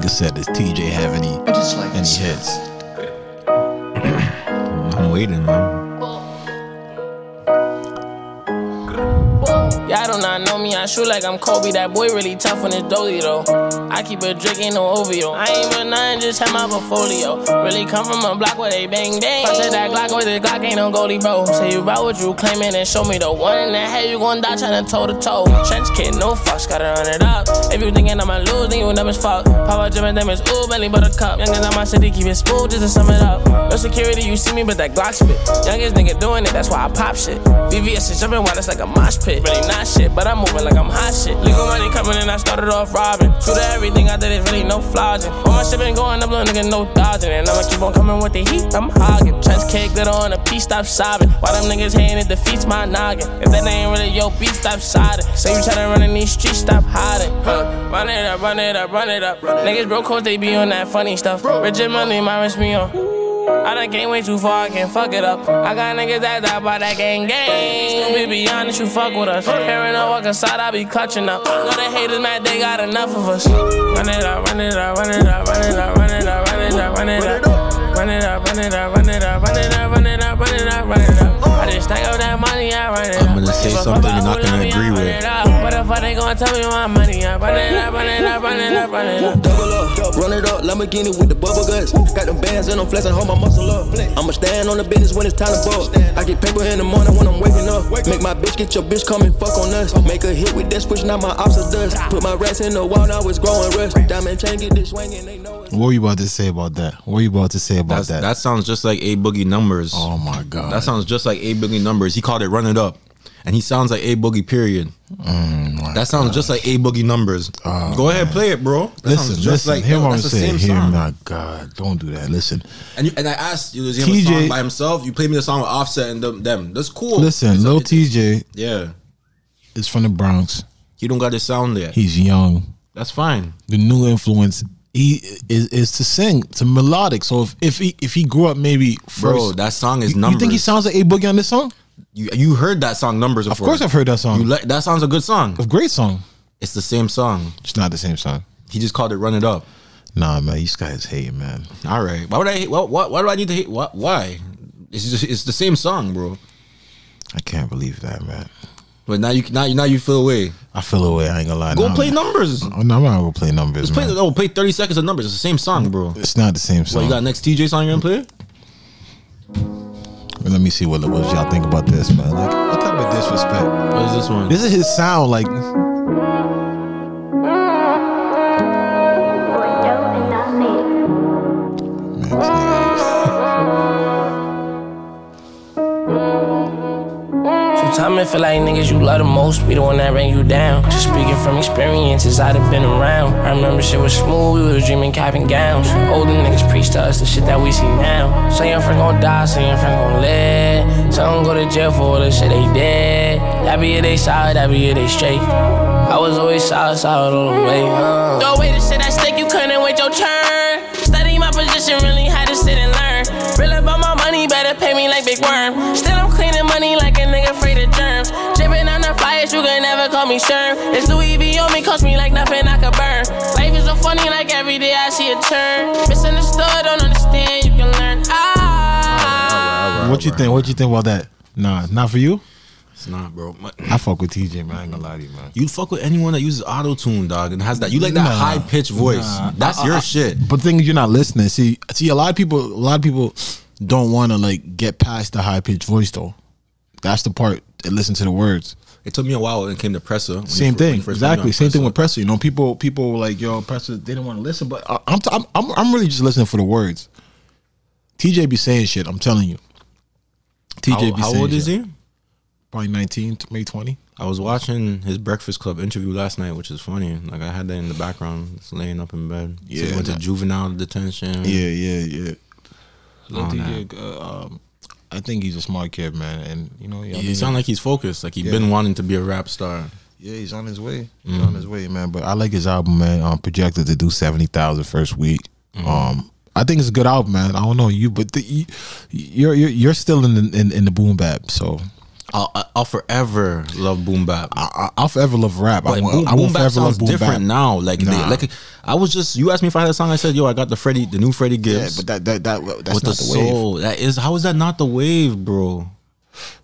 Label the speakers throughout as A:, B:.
A: nigga said, does TJ have any any hits?
B: I'm waiting, man.
C: Y'all do not know me, I shoot like I'm Kobe. That boy really tough on his dolly though. I keep a drink, no OVO. I ain't with nothing, just have my portfolio. Really come from a block where they bang bang. I said that Glock with the Glock ain't no goalie, bro. Say you about what you claiming and show me the one the head, you gon' die tryna toe to toe. Trench kid, no fucks, gotta run it up. If you thinking I'ma lose, then you never fuck. Power driven, them is ooh, belly buttercup. Youngest in my city, keep it smooth just to sum it up. No security, you see me, but that Glock spit. Youngest nigga doing it, that's why I pop shit. VVS is jumping while it's like a mosh pit. Really not shit, but I'm moving like I'm hot shit. Legal money coming and I started off robbing. To everything I did, is really no flogging. All my shit been going up, little nigga, no dodging. And I'ma keep on coming with the heat, I'm hogging. Trench cake, glitter on a piece, stop sobbing. Why them niggas hating, it defeats my noggin. If that ain't really your beat, stop siding. Say you tryna run in these streets, stop hiding. Huh. Run it up, run it up, run it up. Niggas broke cause they be on that funny stuff. And money, my wrist me on. I done came way too far, I can't fuck it up. I got niggas that die by that gang gang. Stupid, be honest, you fuck with us. Hearing no walk inside, I be clutching up. Know the haters mad, they got enough of us. Run it up, run it up, run it up, run it up, run it up, run it up, run it up. Run it up, run it up, run it up, run it up, run it up, run it up, run it up. I just stack up that money, I run it up.
B: I'm gonna say something you're not gonna
C: love me, I
B: agree with.
C: it up. What the fuck they gonna tell me my money? I run it up, run it up, run it up, run it up.
D: Double up, run it up, Lamborghini with the bubble guts. Got them bands and I'm flexing, hold my muscle up. I'ma stand on the business when it's time to ball. I get paper in the morning when I'm waking up. Make my bitch get your bitch come and fuck on us. Make a hit with that switch, now my ops are dust. Put my rats in the wall, now it's growing rust. Diamond chain, get this swinging, they know it.
A: What were you about to say about that? What were you about to say about
B: That's,
A: that?
B: that sounds just like A Boogie numbers.
A: oh my god.
B: That sounds just like A Boogie numbers. He called it Run It Up. And he sounds like A Boogie, period.
A: Mm,
B: that sounds just like A Boogie numbers. Go ahead, play it, bro. That
A: Oh, listen,
B: sounds just
A: listen.
B: like
A: hear
B: yo,
A: what I'm
B: the
A: saying.
B: same
A: Hear
B: song.
A: my God, don't do that. Listen,
B: And you, and I asked you, does he have a
A: TJ
B: song by himself? You played me the song with Offset and them. them. That's cool.
A: listen.
B: It's-
A: Lil TJ
B: Yeah,
A: is from the Bronx.
B: he don't got his sound there.
A: He's young.
B: That's fine.
A: The new influence he is, is to sing to melodic. So if if he if he grew up maybe first,
B: Bro, that song is
A: you, you think he sounds like a boogie on this song?
B: You, you heard that song numbers
A: Of course, I've heard that song.
B: You like that sounds a good song.
A: a great song.
B: It's the same song.
A: It's not the same song.
B: He just called it "Run It Up."
A: Nah, man, these guys hating, man.
B: All right. Why would I? hate- What? What? Why do I need to hate? What? Why? It's just it's the same song, bro.
A: I can't believe that, man.
B: But now you now you now you feel away.
A: I feel away. I ain't gonna lie.
B: Go
A: Nah,
B: play
A: man.
B: numbers.
A: Oh, no, I'm not gonna play numbers,
B: Just play.
A: man.
B: Oh, play thirty seconds of numbers. It's the same song, bro.
A: It's not the same song.
B: you got next? TJ song you're gonna play?
A: Let me see what, what y'all think about this, man. Like, what type of disrespect?
B: What is this one?
A: This is his sound, like.
C: It feel like niggas you love the most be the one that bring you down. Just speaking from experiences, I'd have been around. I remember shit was smooth, we was dreaming cap and gowns. Older niggas preach to us the shit that we see now. Say your friend gon' die, say your friend gon' live. Some go to jail for all the shit they did. That be it, they solid, that be it, they straight. I was always solid, solid all the way. Uh. Away the shit that stick, you couldn't wait your turn. Study my position, really had to sit and learn. Real about my money, better pay me like Big Worm. Still, I'm cleaning money like on the flyers, you can never call me Sherm. It's Louis V on me, cost me like nothing I could burn. Life is so funny, like every day I see a turn. Misunderstood, don't understand, you can learn. Ah.
A: What you think? What you think about that? Nah, not for you.
B: It's not, bro. My-
A: I fuck with TJ, man. I ain't gonna lie to you, man.
B: You fuck with anyone that uses auto tune, dog, and has that. You like that
A: Nah.
B: high pitched voice.
A: Nah.
B: That's
A: I-
B: your
A: I-
B: shit.
A: But the thing is, you're not listening. See, see, a lot of people, a lot of people don't want to like get past the high pitched voice though. That's the part. They listen to the words.
B: It took me a while when it came to Pressa.
A: Same
B: you
A: thing,
B: first
A: exactly.
B: on
A: Same thing with Pressa. You know, people, people were like, yo, Pressa, they didn't want to listen, but I, I'm, t- I'm, I'm, I'm really just listening for the words. TJ be saying shit. I'm telling you. TJ
B: How,
A: be
B: how
A: saying
B: old is
A: shit.
B: he?
A: Probably 19, to maybe 20.
B: I was watching his Breakfast Club interview last night, which is funny. Like I had that in the background, just laying up in bed. So he
A: Yeah,
B: went to juvenile detention.
A: Yeah, yeah, yeah. Lil
B: Oh,
A: TJ, uh, um, I think he's a smart kid, man, and you know, yeah,
B: He sound like he's focused. Like he's
A: Yeah.
B: been wanting to be a rap star.
A: yeah, he's on his way. He's on his way, man. But I like his album, man. Um, projected to do 70,000 first week. Um, I think it's a good album, man. I don't know you, but the, you, you're you're you're still in the in, in the boom bap, so
B: I'll, I'll forever love boom bap.
A: I, I, I'll forever love rap. I
B: But
A: won't,
B: boom,
A: I won't
B: bap
A: forever love
B: sounds
A: boom
B: different
A: bap.
B: now. Like, they, like I was just you asked me if I had a song. I said, "Yo, I got the Freddie, the new Freddie
A: Yeah,
B: Gibbs."
A: but that that that that's
B: with
A: not
B: the,
A: the, wave.
B: soul, that is how is that not the wave, bro?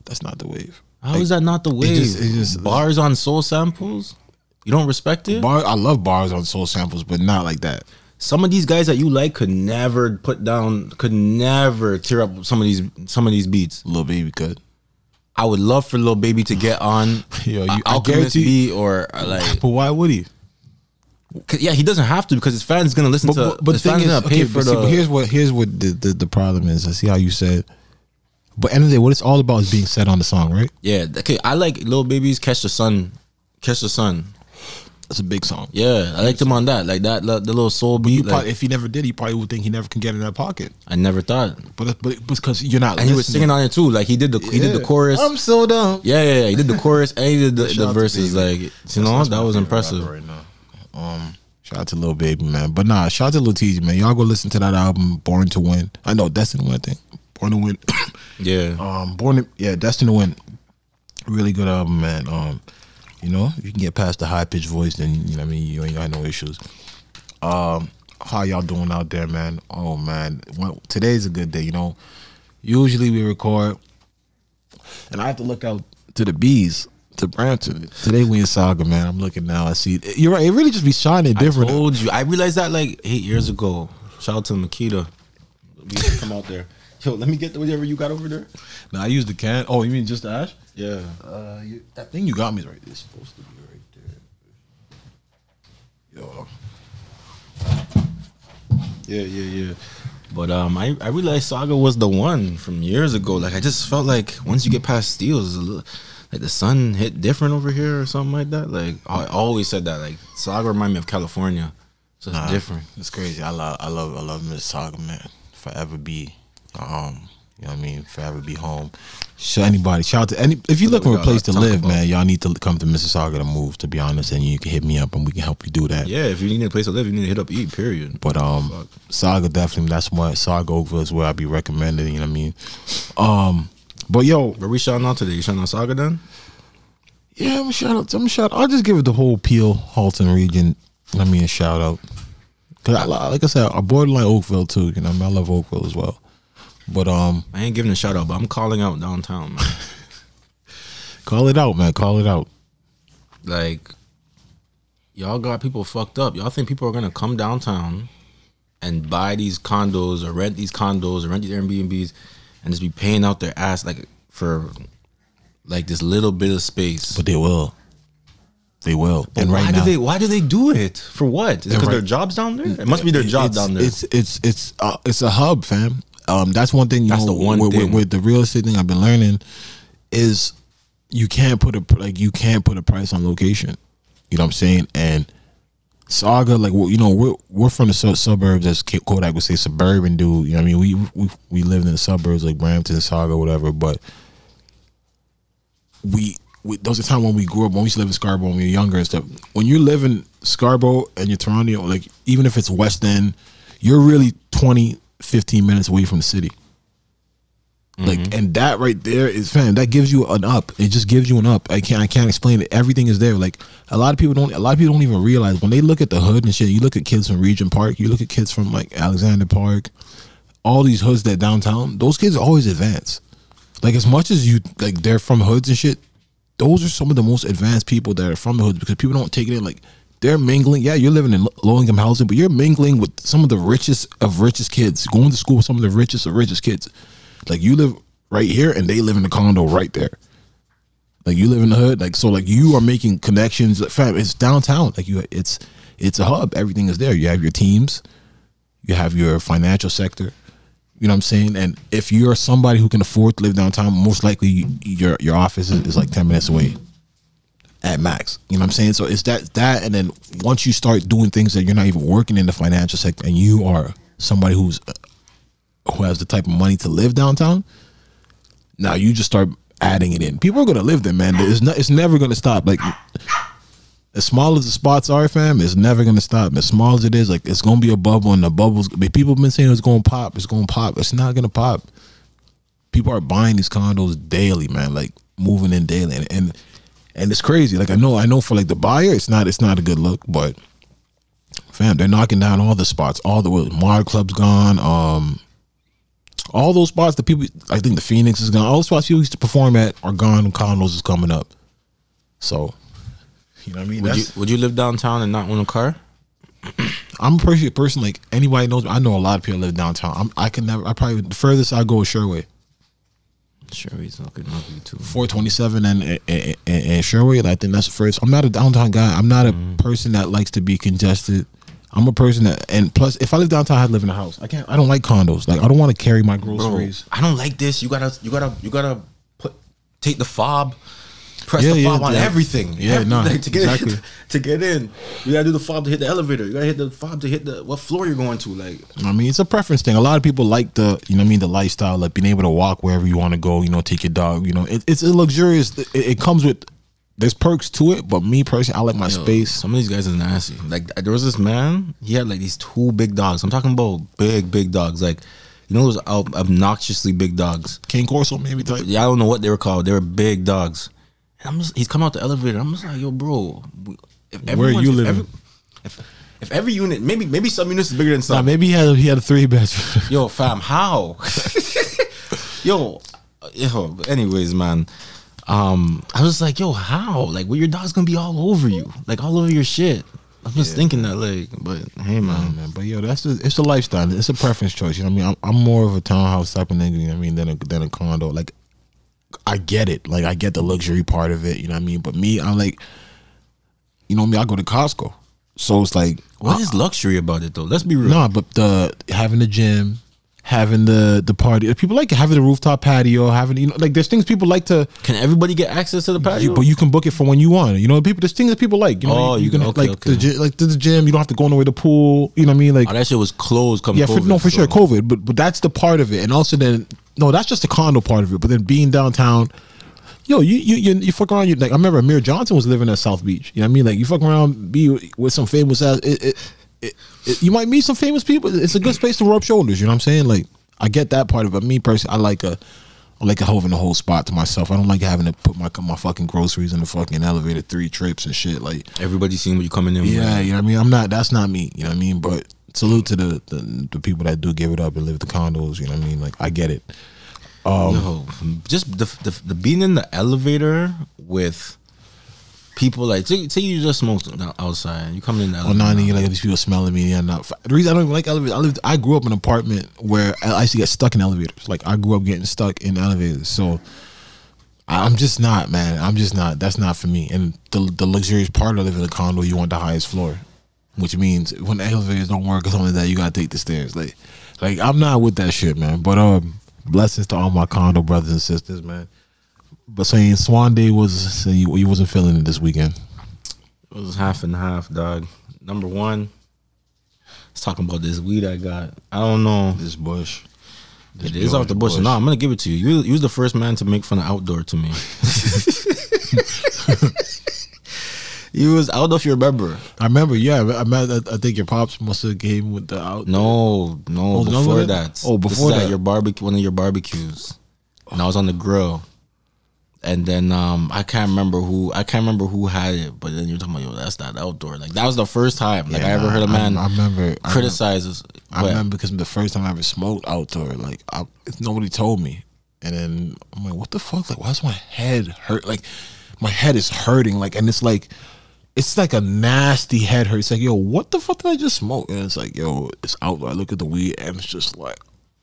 A: That's not the wave.
B: How is that not the wave?
A: just- it just-
B: Bars on soul samples. You don't respect it.
A: Bar, I love bars on soul samples, but not like that.
B: some of these guys that you like could never put down, could never tear up some of these some of these beats.
A: Lil Baby could.
B: I would love for Lil Baby to get on
A: Yo, you-
B: Alchemist
A: guarantee-
B: beat or uh, like,
A: But why would he?
B: yeah, he doesn't have to because his fans gonna listen
A: But,
B: to.
A: but, but
B: his
A: the thing
B: fans
A: is,
B: gonna pay
A: okay,
B: for
A: see,
B: the.
A: but here's what here's what the, the, the problem is. I see how you said. But end of the day, what it's all about is being said on the song, right?
B: yeah, okay. I like Lil Baby's "Catch the Sun," "Catch the Sun."
A: It's a big song.
B: Yeah, I liked him on that, like that, the little soul
A: But you
B: beat. Like,
A: probably, if he never did, he probably would think he never can get in that pocket.
B: I never thought,
A: But but because you're not.
B: and he was singing on it too. Like he did the he did the chorus.
A: I'm so dumb.
B: Yeah, yeah, yeah. He did the chorus and he did the, the verses. Like you know, that was impressive.
A: Right now. Um, shout out to Lil Baby, man. But nah, shout out to Lil Teasy, man. Y'all go listen to that album, Born to Win. I know Destined to Win. I think Born to Win.
B: Yeah,
A: um, Born to yeah, Destined to Win. Really good album, man. Um, you know, if you can get past the high pitched voice, then you know what I mean you ain't got no issues. Um, how y'all doing out there, man? Oh man, well, today's a good day. You know, usually we record, and I have to look out to the bees to Brampton. Today we in Saga, man. I'm looking now. I see. You're right. It really just be shining different.
B: I told you. I realized that like eight years ago. Shout out to Makita. We come out there. Yo, let me get whatever you got over there.
A: Now I use the can. Oh, you mean just the ash?
B: Yeah.
A: Uh, you, that thing you got me is right. It's supposed to be right there. Yo,
B: Yeah, yeah, yeah. But um, I, I realized Saga was the one from years ago. Like I just felt like once you get past Steeles, a little- like the sun hit different over here or something like that. Like I always said that. Like Saga remind me of California. So it's
A: Nah,
B: different.
A: It's crazy. I love, I love, I love Miss Saga, man. Forever be, um, you know what I mean. Forever be home. Show anybody. Shout out to any. If you're looking for a place to live,
B: about.
A: man, y'all need to come to Mississauga to move. To be honest, and you can hit me up and we can help you do that.
B: Yeah, if you need a place to live, you need to hit up Eat. Period.
A: But um, Saga definitely. That's what Saga Oakville is where I be recommending. You know what I mean. Um, but yo,
B: Where we shouting out today? You shouting out Saga then?
A: Yeah, I'm shout out. I'm shout. I'll just give it the whole Peel Halton region. I mean, a shout out. Cause I, like I said, I borderline Oakville too. You know, I, mean, I love Oakville as well. But um,
B: I ain't giving a shout out, but I'm calling out downtown, man.
A: call it out, man. Call it out.
B: like y'all got people fucked up. Y'all think people are gonna come downtown and buy these condos or rent these condos or rent these Airbnbs and just be paying out their ass like for like this little bit of space.
A: But they will. They will. and
B: why
A: right
B: do
A: now,
B: they why do they do it? For what? Is it because
A: right-
B: their jobs down there? It must be their job down there.
A: It's it's it's uh, it's a hub, fam. Um, that's one thing. You
B: That's
A: know,
B: the one
A: with, with-
B: thing.
A: with the real estate thing I've been learning is you can't put a like you can't put a price on location. You know what I'm saying? And Saga, like well, you know, we're we're from the su- suburbs, as Kodak would say, suburban dude. You know what I mean? We we we lived in the suburbs like Brampton, Saga, whatever. But we, we those are times when we grew up when we used to live in Scarborough when we were younger and stuff. When you live in Scarborough and you're Toronto, like even if it's West End, you're really 20, 15 minutes away from the city. Like mm-hmm. and that right there is fam. That gives you an up. It just gives you an up. I can't. I can't explain it. Everything is there. Like a lot of people don't. A lot of people don't even realize when they look at the hood and shit. You look at kids from Regent Park. You look at kids from like Alexander Park. All these hoods that downtown. Those kids are always advanced. Like as much as you like, they're from hoods and shit. Those are some of the most advanced people that are from the hoods because people don't take it in. Like they're mingling. Yeah, you're living in low income housing, but you're mingling with some of the richest of richest kids. Going to school with some of the richest of richest kids. Like you live right here and they live in the condo right there. Like you live in the hood, like so like you are making connections. Fam, it's downtown. Like you it's it's a hub. Everything is there. You have your teams, you have your financial sector. You know what I'm saying? And if you're somebody who can afford to live downtown, most likely you- your your office is, is like 10 minutes away at max. You know what I'm saying? So it's that that and then once you start doing things that you're not even working in the financial sector and you are somebody who's uh, who has the type of money to live downtown, now you just start adding it in. People are gonna live there, man. It's not. It's never gonna stop. Like as small as the spots are, fam, it's never gonna stop. As small as it is, like it's gonna be a bubble, and the bubbles. People have been saying it's gonna pop. It's gonna pop. It's not gonna pop. People are buying these condos daily, man. Like moving in daily, and, and and it's crazy. Like I know, I know for like the buyer, it's not it's not a good look, but fam, they're knocking down all the spots. All the Mod Club's gone. Um, all those spots, the people, I think the Phoenix is gone. All the spots people used to perform at are gone. Condos is coming up. So, you know what I mean?
B: Would you would you live downtown and not own a car?
A: I'm a person, person like anybody knows. me. I know a lot of people live downtown. I'm, I can never. I probably the furthest I go is Sherway.
B: He's not good enough too.
A: 427 and, and, and, and Sherway. I think that's the first. I'm not a downtown guy. I'm not a
B: Mm-hmm.
A: person that likes to be congested. I'm a person that, and plus, if I live downtown, I'd live in a house. I can't. I don't like condos. Like I don't want to carry my
B: Bro,
A: groceries.
B: I don't like this. You gotta, you gotta, you gotta put take the fob, press
A: Yeah,
B: the
A: yeah,
B: fob on
A: yeah.
B: everything.
A: Yeah,
B: Every-
A: nah,
B: like, to get
A: exactly.
B: to get in, you gotta do the fob to hit the elevator. You gotta hit the fob to hit the what floor you're going to. Like,
A: I mean, it's a preference thing. A lot of people like the, you know, what I mean, the lifestyle, like being able to walk wherever you want to go. You know, take your dog. You know, it, it's a luxurious. It, it comes with. There's perks to it, but me personally, I like my
B: yo,
A: space.
B: Some of these guys is nasty. Like, there was this man. He had like these two big dogs. I'm talking about big, big dogs. Like, you know, those ob- obnoxiously big dogs.
A: Cane Corso, maybe type.
B: Yeah, I don't know what they were called. They were big dogs. And I'm just, he's coming out the elevator. I'm just like, yo, bro. If
A: Where you
B: if
A: living?
B: every- if, if every unit, maybe maybe some units is bigger than some.
A: Nah, maybe he had he had a three bed.
B: Yo, fam, how? yo, yo. Anyways, man. Um, I was like, yo, how? Like, well, your dog's gonna be all over you, like all over your shit. I'm just thinking that, like, but hey, man.
A: man. But yo, that's a, it's a lifestyle. It's a preference choice. You know what I mean? I'm, I'm more of a townhouse type of nigga. You know what I mean? Than a than a condo. Like, I get it. Like, I get the luxury part of it. You know what I mean? But me, I'm like, you know me. I go to Costco, so it's like,
B: What is luxury about it though? Let's be real.
A: nah. But the having the gym, having the the party. People like having the rooftop patio. Having you know, like there's things people like to.
B: Can everybody get access to the patio?
A: You, but you can book it for when you want. You know, people. There's things that people like. You know,
B: Oh,
A: you,
B: you
A: can
B: okay,
A: like
B: okay.
A: the like to the gym. You don't have to go nowhere to pool. You know what I mean? Like
B: oh, that shit was closed. Come
A: yeah, for, no, for
B: so-
A: sure, COVID. But but that's the part of it, and also then no, that's just the condo part of it. But then being downtown, yo, you you you, you fuck around. You like I remember Amir Johnson was living at South Beach. You know what I mean? Like you fuck around, be with some famous ass. It, it, it, it, you might meet some famous people. It's a good space to rub shoulders. You know what I'm saying? Like I get that part of it. Me personally, I like a. I like having the whole spot to myself. I don't like having to put my my fucking groceries in the fucking elevator three trips and shit. Like
B: Everybody seeing what you coming in. with.
A: yeah, you know what I mean. I'm not. That's not me. You know what I mean. But salute to the the, the people that do give it up and live the condos. You know what I mean. Like I get it. Um,
B: Yo, just the, the the being in the elevator with people like say, say you just smoked outside, you come in the
A: Oh
B: elevator.
A: no, and you like these people smelling me and not. The reason I don't even like elevators, I lived. I grew up in an apartment where I used to get stuck in elevators. Like I grew up getting stuck in elevators. So I'm just not, man. I'm just not. That's not for me. And the the luxurious part of living in a condo, you want the highest floor, which means when the elevators don't work or something like that, you gotta take the stairs. Like, like I'm not with that shit, man. But um, blessings to all my condo brothers and sisters, man. But saying Swan Day was saying you, you wasn't feeling it this weekend.
B: It was half and half, dog. Number one, let's talk about this weed I got. I don't know.
A: This bush.
B: It is off the bush. No, I'm gonna give it to you. You, you was the first man to make fun of outdoor to me. you was I don't know if you remember.
A: I remember, yeah. I, met, I, I think your pops must have came with the out.
B: No, no,
A: Oh,
B: before that.
A: oh, before
B: is
A: that.
B: your barbecue, one of your barbecues, and I was on the grill, and then um, I can't remember who I can't remember who had it, but then you're talking about yo, that's not outdoor. Like that was the first time like
A: Yeah,
B: I ever heard a man
A: I, I remember. I
B: criticize us.
A: I remember because the first time I ever smoked outdoor, like I, nobody told me, and then I'm like, "What the fuck? Like, why's my head hurt? Like, my head is hurting. Like, and it's like, it's like a nasty head hurt. It's like, yo, what the fuck did I just smoke? And it's like, yo, it's out. I look at the weed, and it's just like,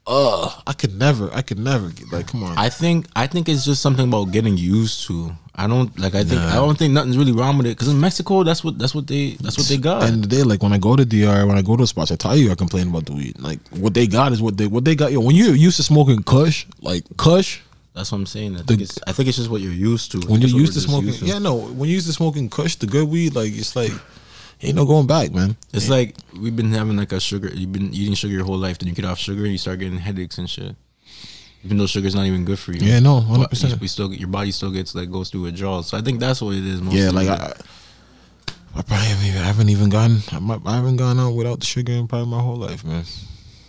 A: ugh, I could never, I could never get like, come on.
B: I think I think it's just something about getting used to. I don't like. I think I don't think nothing's really wrong with it because in Mexico, that's what that's what they that's what they got.
A: And they like when I go to DR, when I go to spots, I tell you I complain about the weed. Like what they got is what they what they got. Yo, when you're used to smoking Kush, like Kush,
B: that's what I'm saying. I think it's I think it's just what you're used to.
A: when you're used to
B: we're just
A: smoking, yeah, no, when you're used to smoking Kush, the good weed, like it's like ain't no going back, man.
B: It's like we've been having like a sugar. You've been eating sugar your whole life. Then you get off sugar and you start getting headaches and shit. Even though sugar's not even good for you.
A: Yeah, no, 100%.
B: We still get your body still gets like goes through withdrawals. So I think that's what it is. Mostly.
A: Yeah, like I, I probably haven't even, I haven't even gone. I, haven't gone out without the sugar in probably my whole life, man.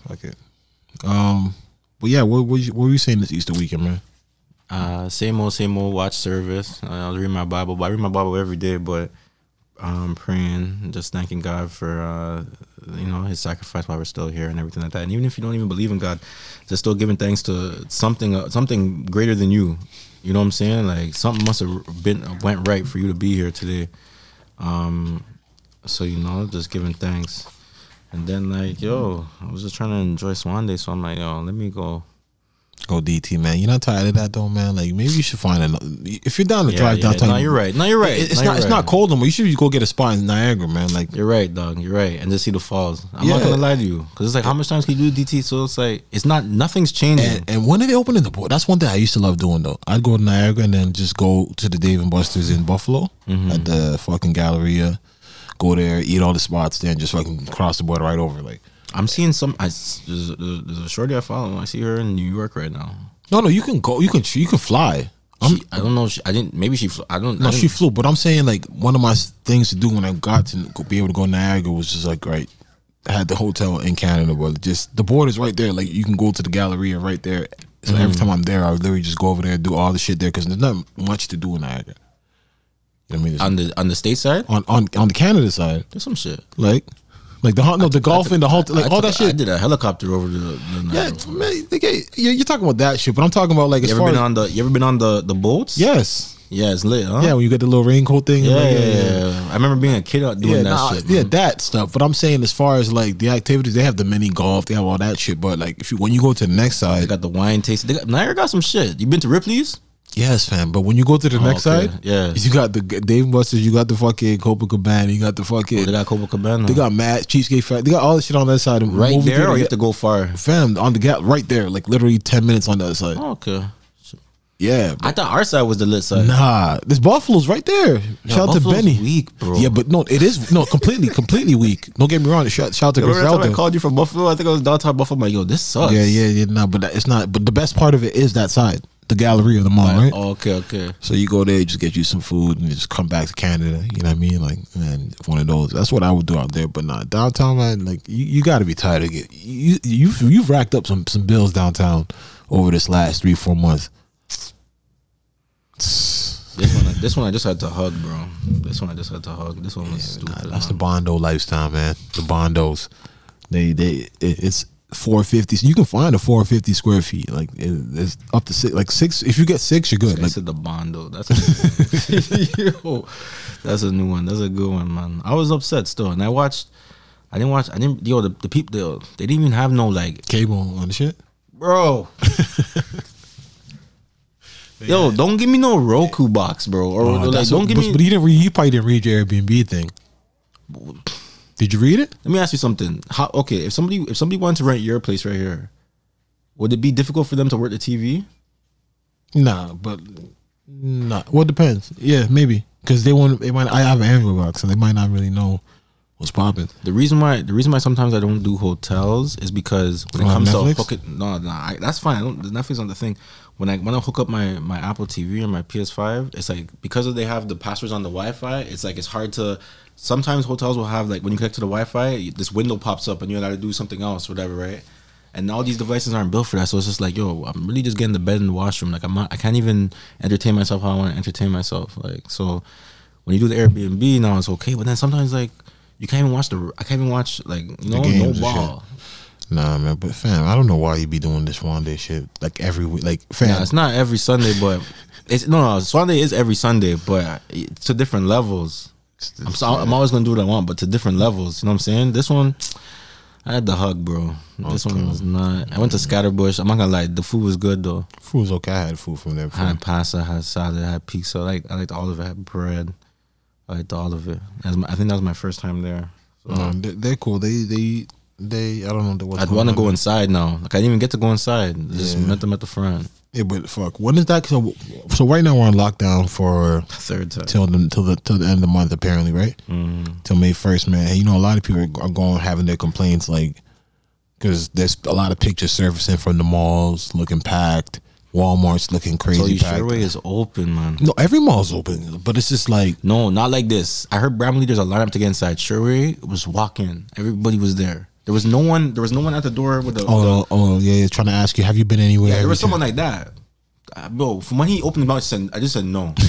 A: Fuck it. Um, but yeah, what what, you, what were you saying this Easter weekend, man?
B: Uh, same old, same old. Watch service. Uh, I was reading my Bible, but I read my Bible every day. But um, praying, just thanking God for uh, you know His sacrifice while we're still here and everything like that. And even if you don't even believe in God, just still giving thanks to something, uh, something greater than you. You know what I'm saying? Like something must have been went right for you to be here today. Um, so you know, just giving thanks. And then like, yo, I was just trying to enjoy Swan Day, so I'm like, yo, let me go
A: Go DT, man. You're not tired of that though, man. Like maybe you should find another. If you're down to
B: Yeah,
A: drive
B: yeah.
A: downtown,
B: No, you're right. No, you're right.
A: It- It's
B: No,
A: not. It's
B: right.
A: not cold no more. You should go get a spot in Niagara, man. Like
B: You're right, dog. You're right, and just see the falls. I'm
A: Yeah.
B: not gonna lie to you, because it's like how much times can you do DT? So it's like it's not nothing's changing.
A: And, and when are they opening the port? That's one thing I used to love doing though. I'd go to Niagara and then just go to the Dave and Buster's in Buffalo
B: Mm-hmm.
A: at the fucking Galleria. Go there, eat all the spots, then just fucking cross the border right over. Like,
B: I'm seeing some. I, there's, a- there's a shorty I follow. I see her in New York right now.
A: no, no, you can go, you can, you can fly.
B: She, I don't know. She, I didn't. Maybe she. flew- I don't.
A: no,
B: I
A: she flew, but I'm saying like one of my things to do when I got to be able to go to Niagara was just like right. I had the hotel in Canada, but just the border's right there. Like you can go to the Galleria right there. So
B: Mm-hmm.
A: every time I'm there, I literally just go over there and do all the shit there because there's not much to do in Niagara. You know what I mean? There's
B: on the on the state side.
A: on on on the Canada side,
B: There's some shit.
A: like like the no the golfing, the whole like all that shit.
B: I did a helicopter over the.
A: yeah, man, they get, you're, talking about that shit, but I'm talking about like
B: You
A: as
B: ever
A: far
B: been
A: as
B: on the? You ever been on the the boats?
A: yes,
B: Yeah, it's lit. Huh?
A: yeah, when you get the little raincoat thing,
B: Yeah,
A: like,
B: yeah, yeah. I remember being a kid out doing that
A: nah,
B: shit.
A: yeah, that stuff. But I'm saying as far as like the activities, they have the mini golf, they have all that shit. But like if you when you go to the next
B: They
A: side,
B: got the wine tasting. They got, Niagara got some shit. You been to Ripley's?
A: Yes, fam. But when you go to the oh, next
B: Oh, okay.
A: side,
B: Yeah.
A: you got the Dave Buster's, you got the fucking Copacabana, you got the fucking,
B: Oh, they got Copacabana.
A: they got Mad Cheesecake Factory, they got all the shit on that side.
B: right there, or you have to go far.
A: fam on the gap right there, like literally ten minutes on the other side.
B: Oh, okay.
A: Yeah,
B: I thought our side was the lit side.
A: Nah, this Buffalo's right there. shout out to Benny.
B: weak, bro.
A: Yeah, but no, it is no completely, completely weak. Don't get me wrong. Shout, shout out to
B: Remember that I called you from Buffalo? I think I was downtown Buffalo. I'm like, yo, this sucks.
A: Yeah, yeah, yeah. No, but that, it's not. But the best part of it is that side, the gallery of the mall, right?
B: Oh, okay, okay.
A: So you go there, you just get you some food, and just come back to Canada. You know what I mean? Like, man, one of those. That's what I would do out there. But not downtown, man. Like, you, you got to be tired of it. You you've you've racked up some some bills downtown over this last three four months.
B: This one, I- this one I just had to hug, bro. This one I just had to hug. This one was
A: Nah,
B: stupid.
A: that's the. Bondo lifestyle, man. The Bondos, they they it, it's four fifty. You can find a four fifty square feet. Like it, it's up to six. Like six. If you get six, you're good.
B: I
A: Like
B: said the Bondo. That's a, yo, that's a new one. That's a good one, man. I was upset still, and I watched. I didn't watch. I didn't. Yo, the, the people. Yo, they didn't even have no like,
A: cable on the shit.
B: bro. Yo, don't give me no Roku box, bro. Or, or, like, don't
A: what-
B: give
A: but,
B: me.
A: But you didn't read. You probably didn't read your Airbnb thing. Did you read it?
B: Let me ask you something. How okay, if somebody if somebody wanted to rent your place right here, would it be difficult for them to work the TV?
A: Nah, but nah. Well, it depends. Yeah, maybe because they want. They might. I have an Android box, so they might not really know what's popping.
B: The reason why the reason why sometimes I don't do hotels is because when it
A: Oh,
B: comes
A: Netflix?
B: to hooking, no, no, I, that's fine. I don't, the Netflix on the thing. When I when I hook up my my Apple TV or my PS5, it's like because they have the passwords on the Wi-Fi. It's like it's hard to. Sometimes hotels will have like when you connect to the Wi-Fi, this window pops up and you got to do something else, whatever, right? And all these devices aren't built for that, so it's just like, yo, I'm really just getting the bed and the washroom. Like I'm not, I can't even entertain myself how I want to entertain myself. Like so, when you do the Airbnb now, it's okay. But then sometimes like you can't even watch the, I can't even watch like
A: games
B: no ball.
A: Nah, man. But fam, I don't know why you be doing this one day shit like every week. Like fam,
B: Yeah, it's not every Sunday, but it's no, no. Sunday is every Sunday, but to different levels. I'm so, I'm always gonna do what I want, but to different levels. You know what I'm saying? This one, I had the hug, bro. This one was not. I went to mm. Scatterbush. I'm not gonna lie, the food was good though.
A: food was okay. I had food from there.
B: I had pasta, I had salad, I had pizza. I like I liked all of it. I had bread. I liked all of it. My, I think that was my first time there. So
A: they, they're cool. They they they. I don't know what's
B: I'd want to go inside now. Like I didn't even get to go inside. Just met them at the front.
A: Yeah, but fuck. When is that? So, so right now we're on lockdown for
B: Third time.
A: till the till the till the end of the month apparently, right?
B: Mm.
A: Till May first, man. Hey, you know a lot of people are going having their complaints like because there's a lot of pictures surfacing from the malls looking packed, Walmart's looking crazy
B: So. Sherway is open, man.
A: no, every mall's open, but it's just like
B: No, not like this. I heard Bramalea there's a lineup to get inside. Sherway was walking. Everybody was there. There was no one. There was no one at the door with the.
A: oh
B: the-
A: oh yeah, yeah, trying to ask you, have you been anywhere?
B: yeah, there was someone like that. Uh, bro, from when he opened the mouth, I just said, I just said no.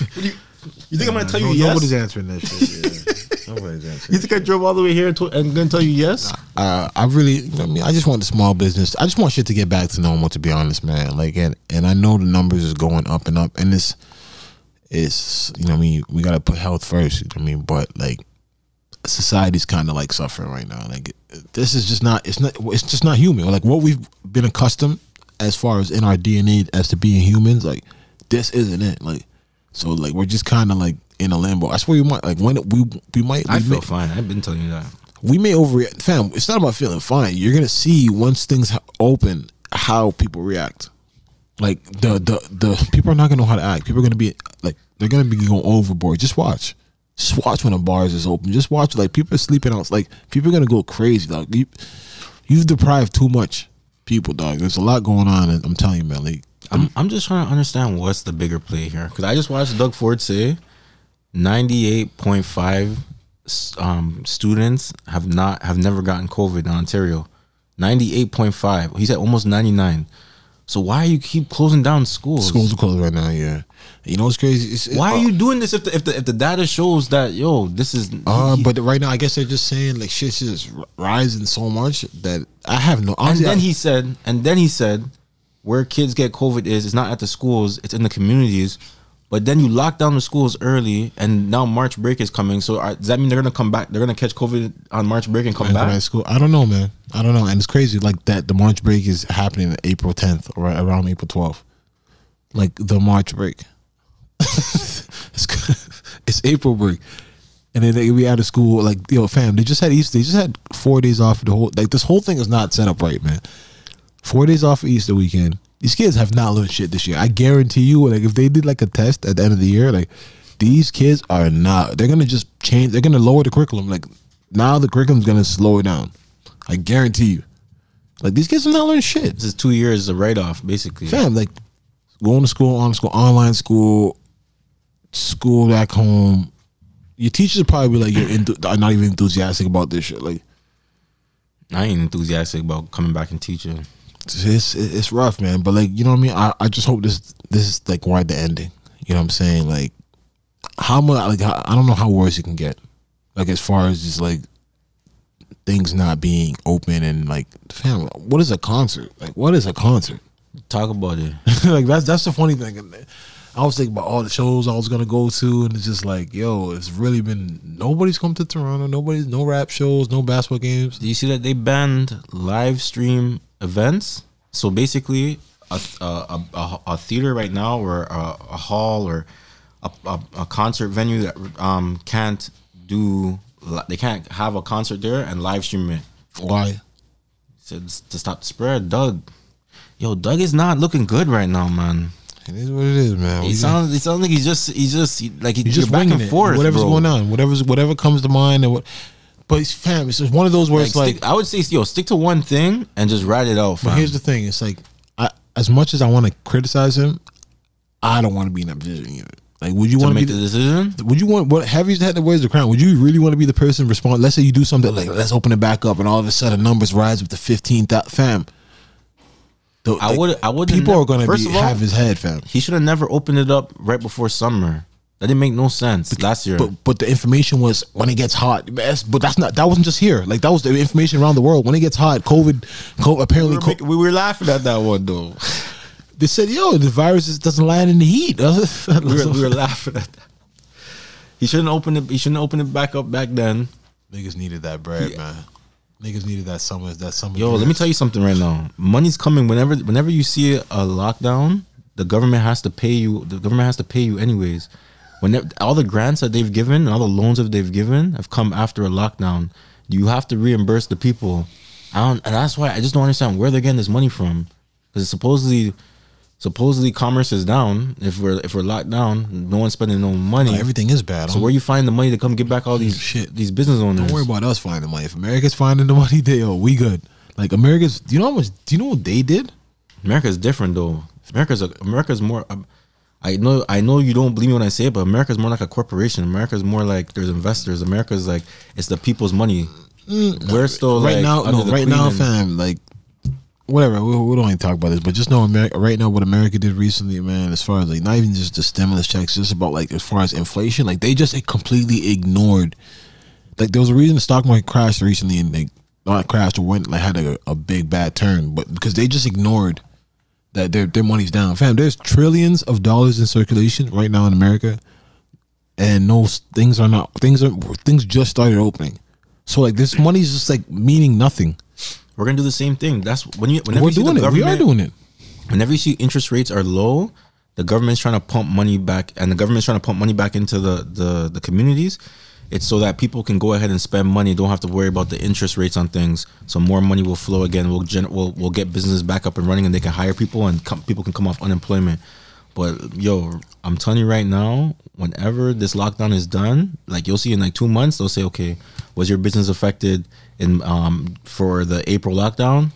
B: What do you, you think I'm gonna tell you
A: No-
B: yes?
A: Nobody's answering that shit. Yeah. Nobody's answering.
B: You think I drove all the way here and, to- and gonna tell you yes?
A: uh, I really, you know what I mean, I just want the small business. I just want shit to get back to normal. To be honest, man. Like, and and I know the numbers is going up and up, and it's, it's, you know, I mean, we gotta put health first. You know what I mean, but like, society's kind of like suffering right now. Like, this is just not. It's not. It's just not human. Like what we've been accustomed, as far as in our DNA, as to being humans. Like, this isn't it. Like, so like we're just kind of like in a limbo. I swear we might like when we we might.
B: I
A: we
B: feel
A: may-
B: fine. I've been telling you that.
A: we may overreact. Fam, it's not about feeling fine. You're gonna see once things open how people react. Like the the the people are not gonna know how to act. People are gonna be like they're gonna be going overboard. Just watch. Just watch when the bars is open. Just watch like people are sleeping out. Like people are gonna go crazy. Like You you've deprived too much people, dog. There's a lot going on. And I'm telling you, man. Like
B: I'm I'm just trying to understand what's the bigger play here because I just watched Doug Ford say 98.5 um, students have not have never gotten COVID in Ontario. 98.5. He said almost 99. So why are you keep closing down schools?
A: schools are closed right now. Yeah. You know what's crazy? It's,
B: Why
A: uh,
B: are you doing this if the if the if the data shows that yo this is
A: Uh, but right now, I guess they're just saying like shit's just rising so much that I have no.
B: and then
A: I-
B: he said and then he said where kids get COVID is it's not at the schools it's in the communities. But then you lock down the schools early, and now March break is coming. So are, does that mean they're gonna come back? They're gonna catch COVID on March break and come
A: Right,
B: back?
A: right, school. I don't know, man. I don't know, and it's crazy like that. The March break is happening April 10th or around April 12th, like the March break. it's it's April break, and then they be out of school. Like yo, fam, they just had Easter. They just had four days off. The whole like this whole thing is not set up right, man. Four days off for Easter weekend. These kids have not learned shit this year. I guarantee you. Like if they did like a test at the end of the year, like these kids are not. They're gonna just change. They're gonna lower the curriculum. Like now the curriculum's gonna slow it down. I guarantee you. Like these kids are not learning shit.
B: This is two years of write off, basically.
A: Fam, like going to school, on school, online school, school back home. Your teachers probably be like, you're enthu- not even enthusiastic about this shit. Like
B: I ain't enthusiastic about coming back and teaching.
A: It's it's, it's rough, man. But like you know what I mean. I, I just hope this this is like why the ending. You know what I'm saying? Like how much? Like how, I don't know how worse it can get. Like as far as just like things not being open and like fam, what is a concert? Like what is a concert?
B: Talk about it.
A: like that's that's the funny thing. I was thinking about all the shows I was gonna go to, and it's just like, yo, it's really been nobody's come to Toronto. Nobody's no rap shows, no basketball games.
B: Do you see that they banned live stream events? So basically, a a, a, a, theater right now, or a, a hall, or a, a, a concert venue that um can't do they can't have a concert there and live stream it.
A: Why?
B: Said to stop the spread. Doug, yo, Doug is not looking good right now, man.
A: It is what it is, man.
B: He sounds. It sounds like he's just. He's just he- like he,
A: just, just
B: back and
A: it.
B: forth.
A: Whatever's
B: bro.
A: going on, whatever's whatever comes to mind, and what. But it's, fam, it's just one of those where
B: Like,
A: it's like.
B: stick, I would say, yo, stick to one thing and just ride it out.
A: but here's the thing: it's like, I as much as I want to criticize him, I don't want to be in that position either. Like, would you want to
B: make the
A: The,
B: decision.
A: would you want what? Have you had the words the crown? Would you really want to be the person respond? Let's say you do something like, let's open it back up, and all of a sudden numbers rise with the fifteenth fam. The-
B: I
A: like,
B: would. I would.
A: People are gonna be
B: all,
A: have his head, fam.
B: He should have never opened it up right before summer. That didn't make no sense last year.
A: But but the information was when it gets hot. That's- But that's not that wasn't just here. Like that was the information around the world. When it gets hot, COVID, COVID apparently
B: we, were
A: co-
B: we were laughing at that one though.
A: they said, "Yo, the virus doesn't land in the heat."
B: we, were, we were laughing at that. He shouldn't open it. He shouldn't open it back up back then.
A: Niggas needed that bread, man. Niggas needed that summer. That summer.
B: Yo, let me tell you something right now. Money's coming whenever whenever you see a lockdown. The government has to pay you. The government has to pay you anyways. Whenever all the grants that they've given, and all the loans that they've given, have come after a lockdown. You have to reimburse the people. I don't, and that's why I just don't understand where they're getting this money from. Because supposedly, supposedly commerce is down. If we're if we're locked down, no one's spending no money.
A: Everything is bad.
B: so where you find the money to come get back all these
A: Shit.
B: these business owners?
A: Don't worry about us finding the money. If America's finding the money, they oh, we good. Like America's. Do you know how much? Do you know what they did?
B: America's different though. America's a, America's more. Um, I know I know you don't believe me when I say it, but America's more like a corporation. America's more like there's investors. America's like it's the people's money. Mm. We're still
A: right
B: like,
A: now, no, right now,
B: and-
A: fam. Like whatever. We, we don't even talk about this, but just know America right now what America did recently, man. As far as like not even just the stimulus checks, just about like as far as inflation, like they just completely ignored. Like there was a reason the stock market crashed recently, and they not crashed or went like had a, a big bad turn, but because they just ignored that their their money's down. Fam, there's trillions of dollars in circulation right now in America, and no things are not things are things just started opening. So like this money's just like meaning nothing.
B: We're gonna do the same thing. That's when you whenever
A: We're
B: you see
A: doing
B: the
A: it. We are doing it.
B: whenever you see interest rates are low, the government's trying to pump money back, and the government's trying to pump money back into the the, the communities. It's so that people can go ahead and spend money, don't have to worry about the interest rates on things. So more money will flow again. We'll gen- we'll, we'll get businesses back up and running, and they can hire people, and com- people can come off unemployment. But yo, I'm telling you right now, whenever this lockdown is done, like you'll see in like two months, they'll say, okay, was your business affected in um for the April lockdown?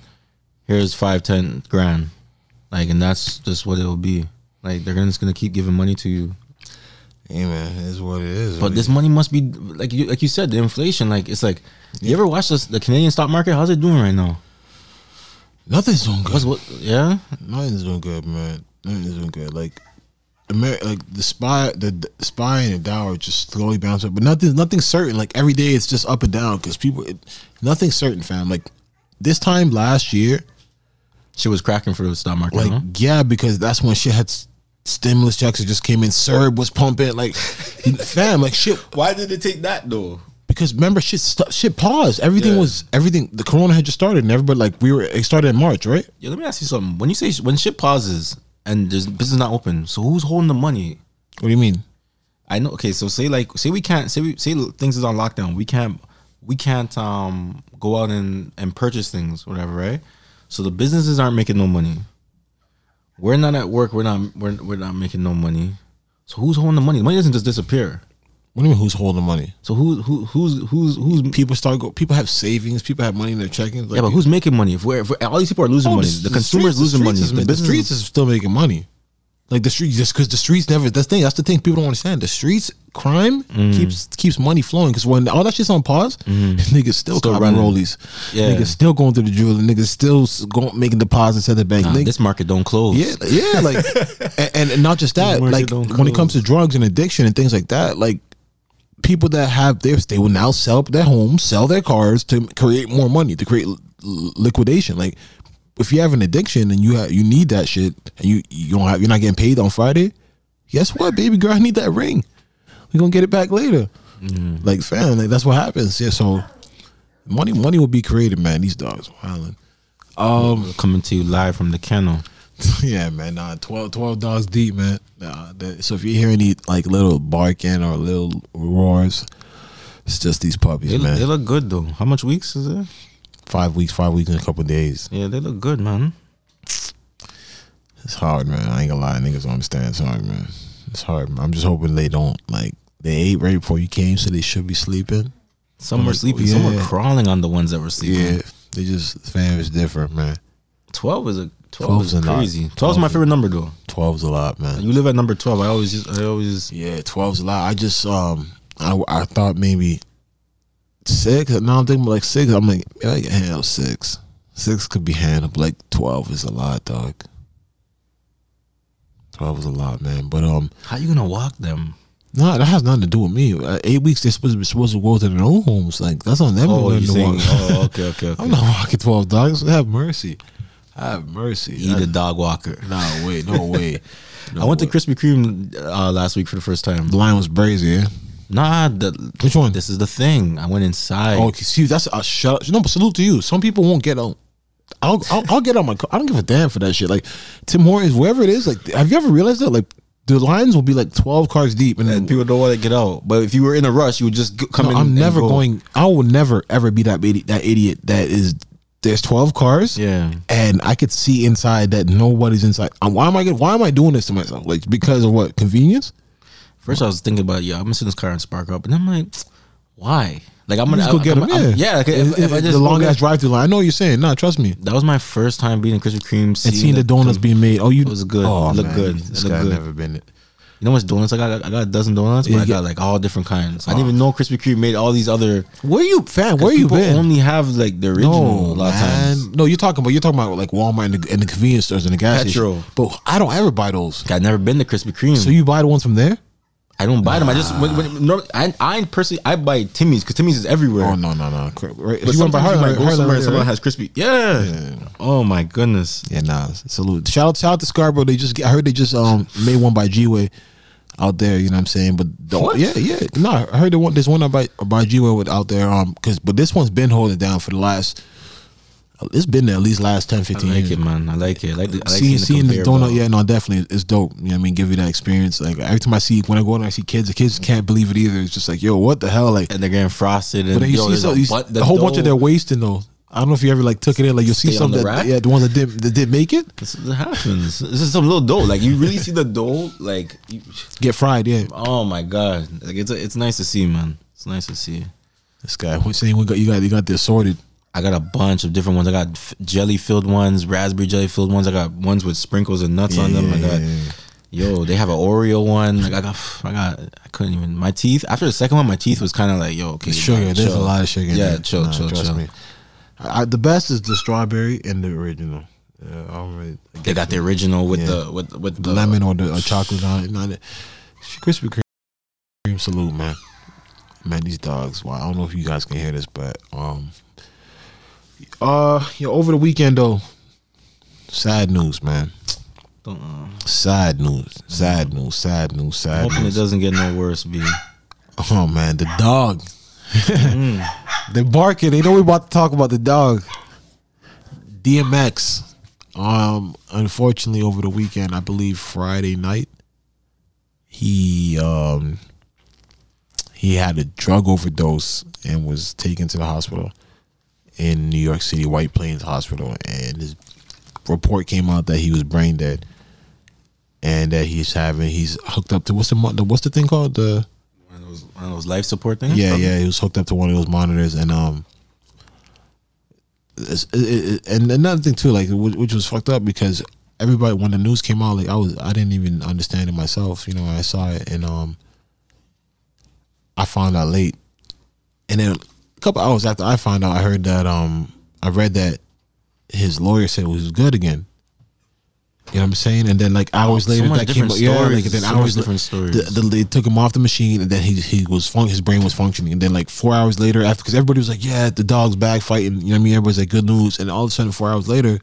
B: Here's five, ten grand. Like, and that's just what it'll be. Like, they're just gonna keep giving money to you.
A: Hey man, it is what it is.
B: But this money must be like you, like you said, the inflation. Like, it's like, you ever watch this, the Canadian stock market? How's it doing right now?
A: nothing's doing good.
B: What's what? Yeah,
A: Nothing's doing good, man. Nothing's doing good. Like, America, like the spy, the, the spy and the Dow are just slowly bouncing, but nothing, nothing's certain. Like every day, it's just up and down because people, it, nothing's certain, fam. Like this time last year,
B: shit was cracking for the stock market.
A: like
B: huh?
A: yeah, because that's when shit had stimulus checks that just came in. CERB was pumping, like, fam, like shit.
B: Why did it take that though?
A: Because remember, shit, st- shit paused. Everything
B: Yeah.
A: was everything. The corona had just started, and everybody like we were. It started in March, right?
B: Yeah, let me ask you something. When you say when shit pauses and there's business not open, so who's holding the money?
A: What do you mean?
B: I know. Okay, so say like say we can't say we say things is on lockdown. We can't we can't um go out and and purchase things, whatever, right? So the businesses aren't making no money. We're not at work. We're not we're, we're not making no money. So who's holding the money? The money doesn't just disappear.
A: What do you mean? Who's holding the money?
B: So who who who's who's who's
A: People start go. People have savings. People have money in their checking. Like,
B: yeah, but who's making money? If we're, if we're all these people are losing
A: Oh,
B: money, the, consumers
A: streets-
B: losing
A: the
B: money.
A: Is,
B: The
A: the, streets is still making money. Like the streets, just because the streets never. That's the thing. That's the thing people don't understand. The streets crime
B: Mm.
A: keeps keeps money flowing. Because when all that shit's on pause, niggas still.
B: Still running.
A: rollies.
B: Yeah.
A: niggas still going to the jeweler. Niggas still going making deposits at the bank.
B: Nah,
A: Niggas-
B: this market don't close.
A: yeah, yeah, like, and, and not just that, like
B: don't
A: when it comes to drugs and addiction and things like that, like people that have theirs, they will now sell their homes, sell their cars to create more money, to create liquidation. Like, if you have an addiction and you have, you need that shit, and you you don't have, you're not getting paid on Friday. Guess what, baby girl, I need that ring. We gonna get it back later. Like, fam, like that's what happens. Yeah, so money, money will be created, man. These dogs, wilding.
B: Um, coming to you live from the kennel.
A: Yeah, man. Nah, 12, 12 dogs deep, man. Nah, that, so if you hear any like little barking or little roars, it's just these puppies,
B: They,
A: man.
B: they look good though. How much weeks is it?
A: Five weeks, five weeks in a couple of days.
B: Yeah, they look good, man.
A: It's hard, man. I ain't gonna lie, niggas don't understand. It's hard, man. It's hard. Man. I'm just hoping they don't like they ate right before you came, so they should be sleeping.
B: Some were sleeping, some were crawling on the ones that were sleeping.
A: Yeah, they just fam is different, man.
B: Twelve is a twelve is crazy. Twelve is my favorite number though.
A: 12's a lot, man.
B: You live at number twelve. I always just, I always
A: Yeah, 12's a lot. I just um I I thought maybe six. Now I'm thinking like six. I'm like yeah, I can handle six. Six could be handled. Like twelve is a lot, dog. Twelve is a lot, man. But um,
B: how you gonna walk them?
A: no, that has nothing to do with me. Uh, eight weeks they're supposed to be supposed to go to their own homes. Like that's on them.
B: Oh, you saying? Oh, okay, okay, okay.
A: I'm not walking twelve dogs. Have mercy. Have mercy.
B: Eat a dog walker.
A: No way. No way.
B: I went to Krispy Kreme uh, last week for the first time.
A: The line was brazy. Yeah.
B: Nah, the,
A: Which one?
B: This is the thing. I went inside.
A: Oh, see, that's a shut. Up. No, but salute to you. Some people won't get on. I'll, I'll I'll get on my. car. I don't give a damn for that shit. Like Tim Hortons, wherever it is. Like, have you ever realized that? Like, the lines will be like twelve cars deep, and,
B: and people don't want to get out. But if you were in a rush, you would just come
A: No,
B: in.
A: I'm never
B: go.
A: going. I will never ever be that idiot. That idiot that is. There's twelve cars.
B: Yeah.
A: And I could see inside that nobody's inside. Um, Why am I? Why am I doing this to myself? Like because of what convenience?
B: First, I was thinking about yeah, I'm gonna sit in this car and spark up, and I'm like, why? Like I'm gonna
A: Just go
B: I-
A: get them. Yeah,
B: yeah. Like, if, if I just
A: the long ass drive through line. I know what you're saying. Nah, trust me.
B: That was my first time being in Krispy Kreme.
A: and seeing the donuts being made. Oh, you
B: It was good.
A: Oh,
B: It looked
A: man,
B: good.
A: This
B: It looked
A: guy
B: good.
A: never been it.
B: You know what's donuts? I got I got a dozen donuts, but
A: Yeah,
B: I got like all different kinds. I didn't oh. even know Krispy Kreme made all these other.
A: Where you, fam? Where you been?
B: only have like the original
A: no,
B: a lot of
A: man.
B: times.
A: No, you're talking about you're talking about like Walmart and the, and the convenience stores and the gas
B: Petro.
A: station. But I don't ever buy those.
B: I've never been to Krispy Kreme.
A: So you buy the ones from there?
B: I don't buy them. I just when, when, I, I personally I buy Timmy's because Timmy's is everywhere.
A: Oh no, no, no. Right.
B: But
A: you want to buy
B: sometimes you might
A: Heartland-
B: go somewhere and someone has crispy. Yeah. Oh my goodness.
A: Yeah, nah. Salute. Shout out, shout out to Scarborough. They just I heard they just um made one by G Way out there. You know what I'm saying? But the,
B: What?
A: yeah, yeah. No, I heard the one. There's one by by G Way out there. Um, cause but this one's been holding down for the last. It's been there at least last 10,
B: I
A: 15
B: like
A: years.
B: it, man. I like it. I like, the, I like
A: seeing, seeing the donut, yeah, no, definitely, it's dope. You know what I mean? Give you that experience. Like every time I see when I go and I see kids, the kids can't believe it either. It's just like, yo, what the hell? Like,
B: and they're getting frosted. And
A: but then you
B: yo,
A: see so,
B: a
A: you
B: butt-
A: see
B: the
A: a whole bunch of
B: dough-
A: their wasting though. I don't know if you ever like took it in. Like you see some that,
B: rack?
A: yeah, the ones that did that did make it
B: This is happens. This is some little dough. Like you really see the dough. Like, you,
A: get fried. Yeah,
B: oh my god. Like it's it's nice to see, man. It's nice to see.
A: this guy. What's saying? We got you got you got the assorted.
B: I got a bunch of different ones. I got f- jelly filled ones, raspberry jelly filled ones. I got ones with sprinkles and nuts on them. I got, yo, they have an Oreo one. Like I got, I got, I couldn't even. My teeth after the second one, my teeth was kind of like, yo, okay,
A: sugar.
B: like,
A: There's a lot of sugar.
B: Yeah, chill, chill,
A: trust
B: chill.
A: Me. I, the best is the strawberry and the original. Yeah, I really.
B: They got the original with
A: Yeah.
B: the with with
A: the lemon or the or chocolate on it. Not it. Krispy Kreme, salute, man. Man, these dogs. Wow, I don't know if you guys can hear this, but um, uh, yeah, over the weekend though, sad news, man. Sad news. Sad news. Sad news. Sad
B: hoping it doesn't get no worse. B.
A: Oh man, the dog.
B: Mm.
A: They're barking. They know we're about to talk about the dog. DMX. Um, unfortunately, over the weekend, I believe Friday night, he um he had a drug overdose and was taken to the hospital in New York City, White Plains Hospital, and his report came out that he was brain dead, and that he's having he's hooked up to what's the what's the thing called the
B: One of those one of those life support things.
A: yeah, yeah, he was hooked up to one of those monitors, and um, it, it, and another thing too, like which, was fucked up because everybody when the news came out, like I was, I didn't even understand it myself. You know, I saw it, and um, I found out late, and then couple hours after I found out, I heard that um, I read that his lawyer said it was good again. You know what I'm saying? And then like hours
B: so
A: later,
B: much
A: that came up. Yeah, like then
B: so
A: hours
B: different
A: different
B: stories.
A: The, the, they took him off the machine, and then he he was fun- his brain was functioning. And then like four hours later, after because everybody was like, "Yeah, the dog's back fighting," you know what I mean? Everybody's like, "Good news," and all of a sudden, four hours later,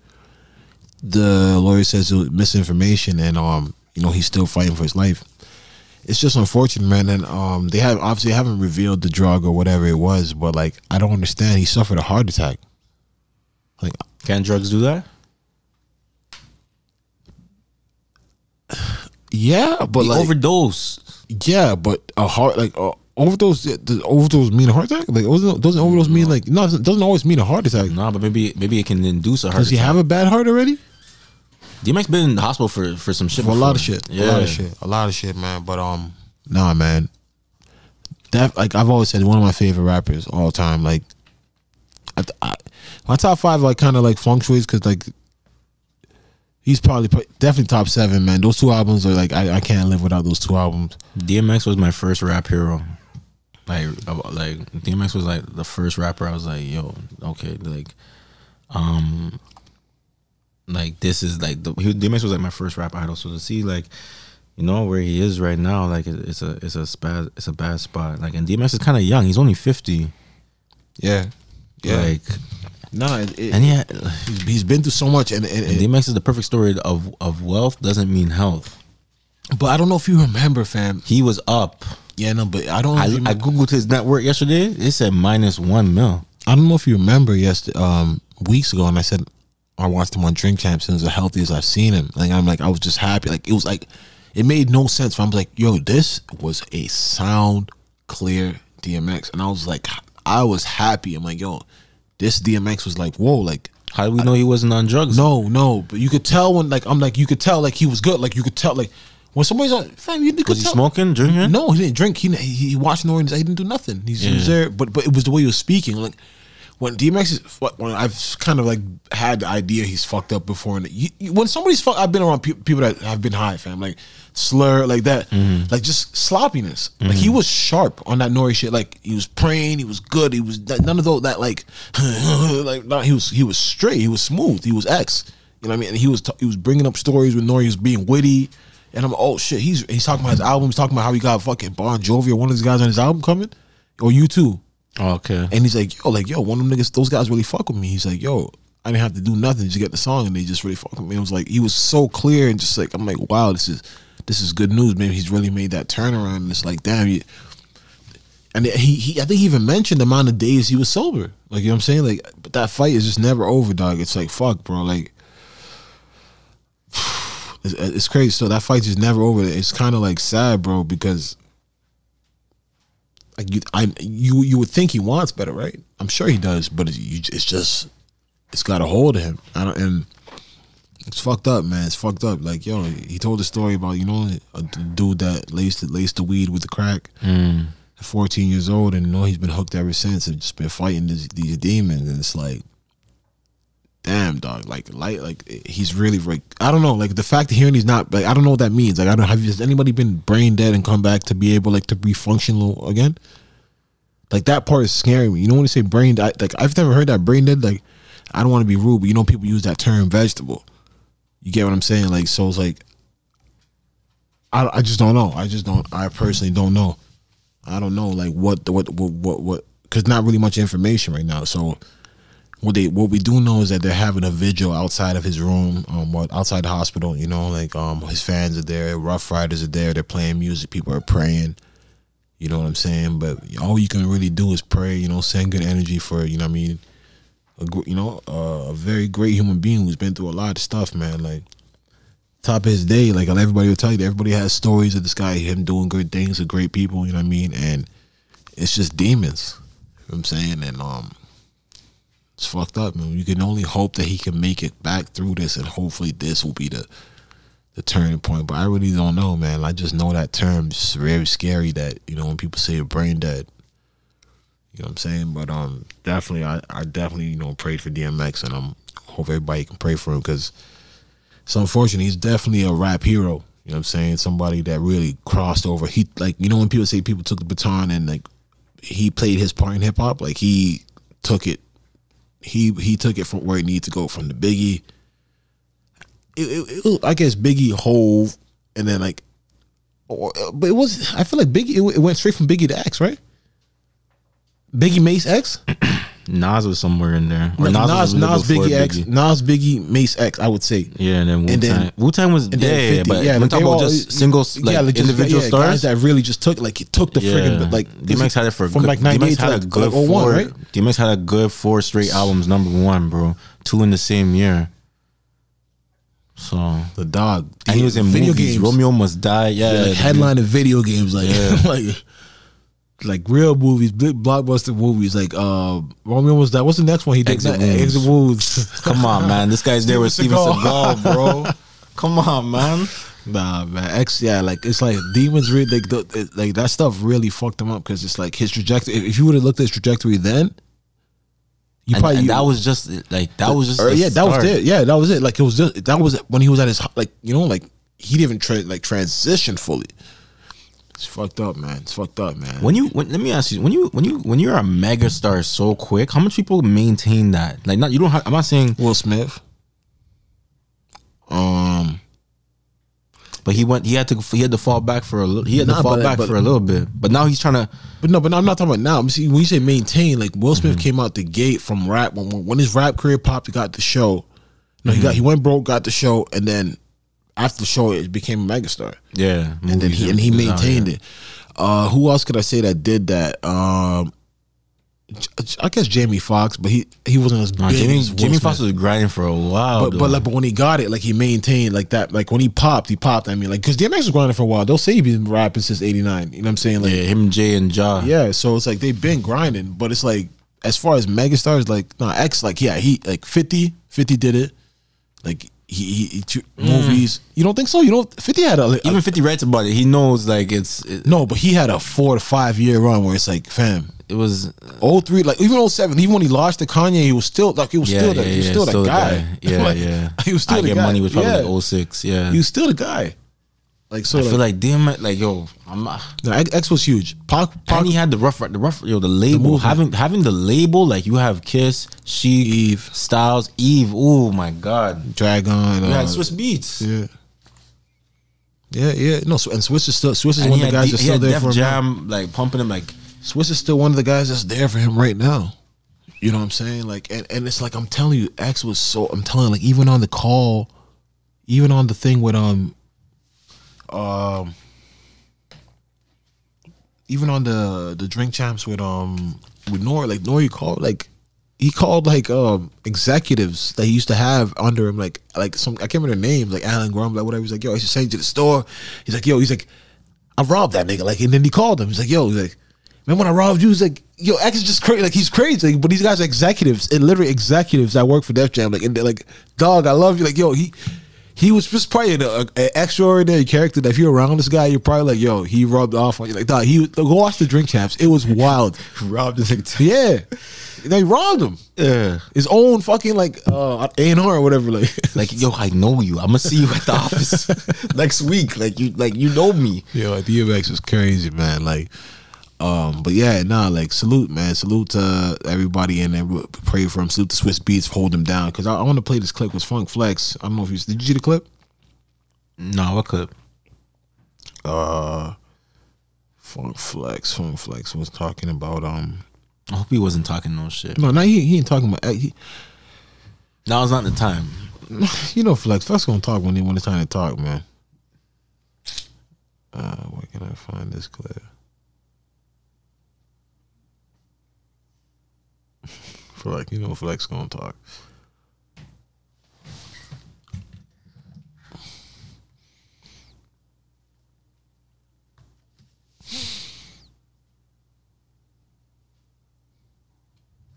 A: the lawyer says it was misinformation, and um, you know, he's still fighting for his life. It's just unfortunate, man. And um, they have obviously haven't revealed the drug or whatever it was, but like, I don't understand. He suffered a heart attack. Like,
B: Can drugs do that?
A: yeah, but
B: He
A: like,
B: overdose.
A: Yeah, but a heart like uh, overdose. Does overdose mean a heart attack? Like doesn't doesn't overdose mean like no? It doesn't always mean a heart attack.
B: Nah, but maybe maybe it can induce a heart.
A: Does he
B: attack.
A: have a bad heart already?
B: DMX been in the hospital for for some shit.
A: For a lot of
B: before.
A: shit. A lot of shit. A lot of shit, man. But um, nah, man. That like I've always said, one of my favorite rappers all time. Like, I, I, my top five like kind of like fluctuates because like he's probably definitely top seven, man. Those two albums are like I, I can't live without those two albums.
B: DMX was my first rap hero. Like, like DMX was like the first rapper. I was like, yo, okay, like, um, like this is like the he, DMX was like my first rap idol. So to see like, you know where he is right now, like it, it's a it's a bad it's a bad spot. Like, and DMX is kind of young. He's only fifty.
A: Yeah, yeah.
B: Like,
A: nah, it, it,
B: and yeah,
A: he's, he's been through so much, and, and,
B: and DMX is the perfect story of of wealth doesn't mean health.
A: But I don't know if you remember, fam.
B: He was up.
A: Yeah, no, but I don't.
B: I, I googled his net worth yesterday. It said minus one mil.
A: I don't know if you remember. Yes, um, weeks ago, and I said I watched him on Drink Champs, and it was the healthiest I've seen him. Like I'm like I was just happy. Like it was like it made no sense. I was like, yo, this was a sound clear DMX, and I was like, I was happy. I'm like, yo, this DMX was like, whoa, like.
B: How do we know he wasn't on drugs?
A: No, no, but you could tell when, like, I'm like, you could tell, like, he was good. Like, you could tell, like, when somebody's on, fam, you could
B: Was he
A: tell.
B: smoking, drinking?
A: No, he didn't drink. He he, he watched no. He didn't do nothing. He's, He was there, but but it was the way he was speaking. Like when DMX is when I've kind of like had the idea he's fucked up before, and you, you- when somebody's fucked, I've been around pe- people that have been high, fam, like slur, like that, mm-hmm. like just sloppiness. Like he mm-hmm. was sharp on that Nori shit. Like he was praying, he was good, he was none of those that like, like he was he was straight, he was smooth, he was X. You know what I mean? And he was t- he was bringing up stories with Nori, he was being witty. And I'm oh shit, he's he's talking about his album, he's talking about how he got fucking Bon Jovi or one of these guys on his album coming, or you too.
B: Oh, okay.
A: And he's like, yo, like, yo, one of them niggas, those guys really fuck with me. He's like, yo, I didn't have to do nothing to get the song, and they just really fuck with me. It was like he was so clear and just like I'm like, wow, this is this is good news. Maybe he's really made that turnaround. And it's like, damn, you. And he, he, I think he even mentioned the amount of days he was sober. Like you know what I'm saying, like, but that fight is just never over, dog. It's like fuck, bro. Like, it's, it's crazy. So that fight just never over. It's kind of like sad, bro, because like you, I you you would think he wants better, right? I'm sure he does, but it's, you, it's just it's got a hold of him. I don't, and it's fucked up, man. It's fucked up. Like yo, he told a story about you know a dude that laced laced the weed with the crack. Mm. At 14 years old, and you know he's been hooked ever since, and just been fighting these, these demons. And it's like, damn, dog. Like, like, like he's really like I don't know. Like the fact of hearing he's not like I don't know what that means. Like I don't have has anybody been brain dead and come back to be able like to be functional again? Like that part is scaring me. You know when you say brain dead, like I've never heard that brain dead. Like I don't want to be rude, but you know people use that term vegetable. You get what I'm saying? Like so, it's like I, I just don't know. I just don't. I personally don't know. I don't know like what what what what because not really much information right now. So what they what we do know is that they're having a vigil outside of his room, um, outside the hospital. You know, like um, his fans are there, Ruff Ryders are there. They're playing music. People are praying. You know what I'm saying? But all you can really do is pray. You know, send good energy for you know I mean. A, you know, uh, a very great human being who's been through a lot of stuff, man. Like top of his day, like everybody will tell you, everybody has stories of this guy, him doing good things with great people. You know what I mean? And it's just demons. You know what I'm saying? And um, it's fucked up, man. You can only hope that he can make it back through this, and hopefully this will be the the turning point. But I really don't know, man. I just know that term is very scary. That you know when people say a brain dead. You know what I'm saying? But um, definitely, I, I definitely you know prayed for DMX, and I'm hope everybody can pray for him because it's unfortunate. He's definitely a rap hero. You know what I'm saying? Somebody that really crossed over. He like you know when people say people took the baton and like he played his part in hip hop, like he took it. He he took it from where it needed to go from the Biggie. It, it, it I guess Biggie Hove, and then like, or, but it was. I feel like Biggie. It, it went straight from Biggie to X, right? Biggie Mace X.
B: Nas was somewhere in there. Or
A: Nas
B: was
A: Nas, Nas
B: before
A: Biggie X. Nas Biggie Mace X. I would say.
B: Yeah, and then Wu Tang. Wu Tang was yeah,
A: then 50,
B: but
A: yeah, like
B: talking about just singles, like,
A: yeah, like
B: individual
A: yeah,
B: stars.
A: that really just took like he took the friggin' like
B: DMX had it for
A: from
B: good,
A: like ninety eight to like,
B: a good
A: like 01,
B: four.
A: right?
B: DMX had a good four straight albums, number one, bro. Two in the same year. So
A: The dog.
B: and he was in
A: video
B: movies.
A: games.
B: Romeo Must Die. Yeah,
A: Yeah, like headline of video games, like like like real movies, big blockbuster movies. Like uh, Romeo was that. What's the next one he did?
B: Exit Wounds.
A: Exit Wounds.
B: Come on, man. This guy's there with Steven Seagal, bro. Come on, man.
A: Nah, man. X, yeah, like it's like demons. Really, like, the, it- like that stuff really fucked him up because it's like his trajectory. If you would have looked at his trajectory then, you
B: And,
A: probably
B: and that was just like that was just
A: or,
B: the
A: yeah, that was it. Yeah, that was it. Like it was just that was when he was at his like you know like he didn't even tra- like transition fully. It's fucked up, man. It's fucked up, man.
B: When you when, let me ask you when you when you when you're a mega star so quick, how much people maintain that? Like not you don't. Have, I'm not saying,
A: Will Smith, um,
B: but he went. He had to. He had to fall back for a little. He had
A: Nah,
B: to fall
A: but-
B: back
A: but-
B: for a little bit. But now he's trying to.
A: but no, but no, I'm not talking about now. I'm see when you say maintain, like Will Smith
B: Mm-hmm.
A: came out the gate from rap when when his rap career popped, he got the show. No,
B: Mm-hmm.
A: he got he went broke, got the show, and then after the show, it became a megastar.
B: Yeah,
A: and then he and he maintained it. Uh, who else could I say that did that? Um, I guess Jamie Foxx, but he he wasn't as
B: No,
A: big.
B: Jamie,
A: as
B: Jamie Foxx was grinding for a while.
A: But but like but when he got it, like he maintained like that. Like when he popped, he popped. I mean, like because DMX was grinding for a while. They'll say he's been rapping since '89. You know what I'm saying? Like
B: yeah, him, Jay, and Ja.
A: yeah. So it's like they've been grinding, but it's like as far as megastars, like no X, like yeah, he like 50, 50 did it. Like he, he, he t- movies. Mm. You don't think so? You don't. Fifty had a, a
B: Even Fifty writes about it. He knows like it's. It,
A: no, but he had a four to five year run where it's like, fam,
B: it was
A: Oh three, like even 07, even when he lost to Kanye, he was still like he was
B: yeah,
A: still
B: yeah,
A: that he was
B: yeah,
A: still that
B: the
A: guy.
B: Yeah,
A: Like,
B: yeah.
A: He was still
B: I
A: the
B: get
A: guy.
B: money was probably
A: yeah.
B: like 06, Yeah.
A: He was still the guy. Like so,
B: I
A: like,
B: feel like damn it, like yo, I'm not.
A: no, X was huge. Pac, Pac
B: And he had the rough, the rough, yo, the label.
A: movement.
B: having having the label, like you have Kiss, She,
A: Eve.
B: Styles, Eve. Oh my god,
A: Drag-On.
B: you
A: Uh,
B: had Swizz Beatz.
A: yeah. Yeah, yeah, no, and Swiss is still Swiss is
B: And
A: one of the guys
B: D-
A: that's still there
B: Def
A: for him.
B: Jam, like pumping him, like
A: Swiss is still one of the guys that's there for him right now. You know what I'm saying? Like, and, and it's like I'm telling you, X was so. I'm telling you, like even on the call, even on the thing with um, um, even on the the drink champs with um with Nor, like Nor, called like he called like um executives that he used to have under him, like like some I can't remember their names, like Alan Grum, like whatever. He's like, yo, I should send you to the store. He's like, yo, he's like, I robbed that nigga. Like, and then he called him. He's like, yo, he's like, man, when I robbed you, he's like, yo, X is just crazy. Like, he's crazy. Like, but these guys are executives and literally executives that work for Def Jam. Like, and they're like, dog, I love you. Like, yo, he. He was just probably an, extraordinary character. That if you're around this guy, you're probably like, "Yo, he rubbed off on you." Like, dog, he go watch the Drink Champs. It was wild.
B: robbed this nigga.
A: Yeah, they robbed him.
B: Yeah.
A: His own fucking like uh A and R or whatever. Like,
B: Like yo, I know you. I'm gonna see you at the office next week. Like you, like you know me.
A: Yo, like DMX is crazy, man. Like, um, but yeah, nah, like salute, man. Salute to everybody in there. Pray for him. Salute to Swizz Beatz, hold him down. Cause I, I want to play this clip with Funk Flex. I don't know if you did you see the clip?
B: No, what clip?
A: Uh, Funk Flex, Funk Flex was talking about um.
B: I hope he wasn't talking no shit.
A: No, no, he, he ain't talking about. He,
B: Now is not the time.
A: you know, Flex. Flex gonna talk when he when it's time to talk, man. Uh, where can I find this clip? For like, you know, Flex gonna talk.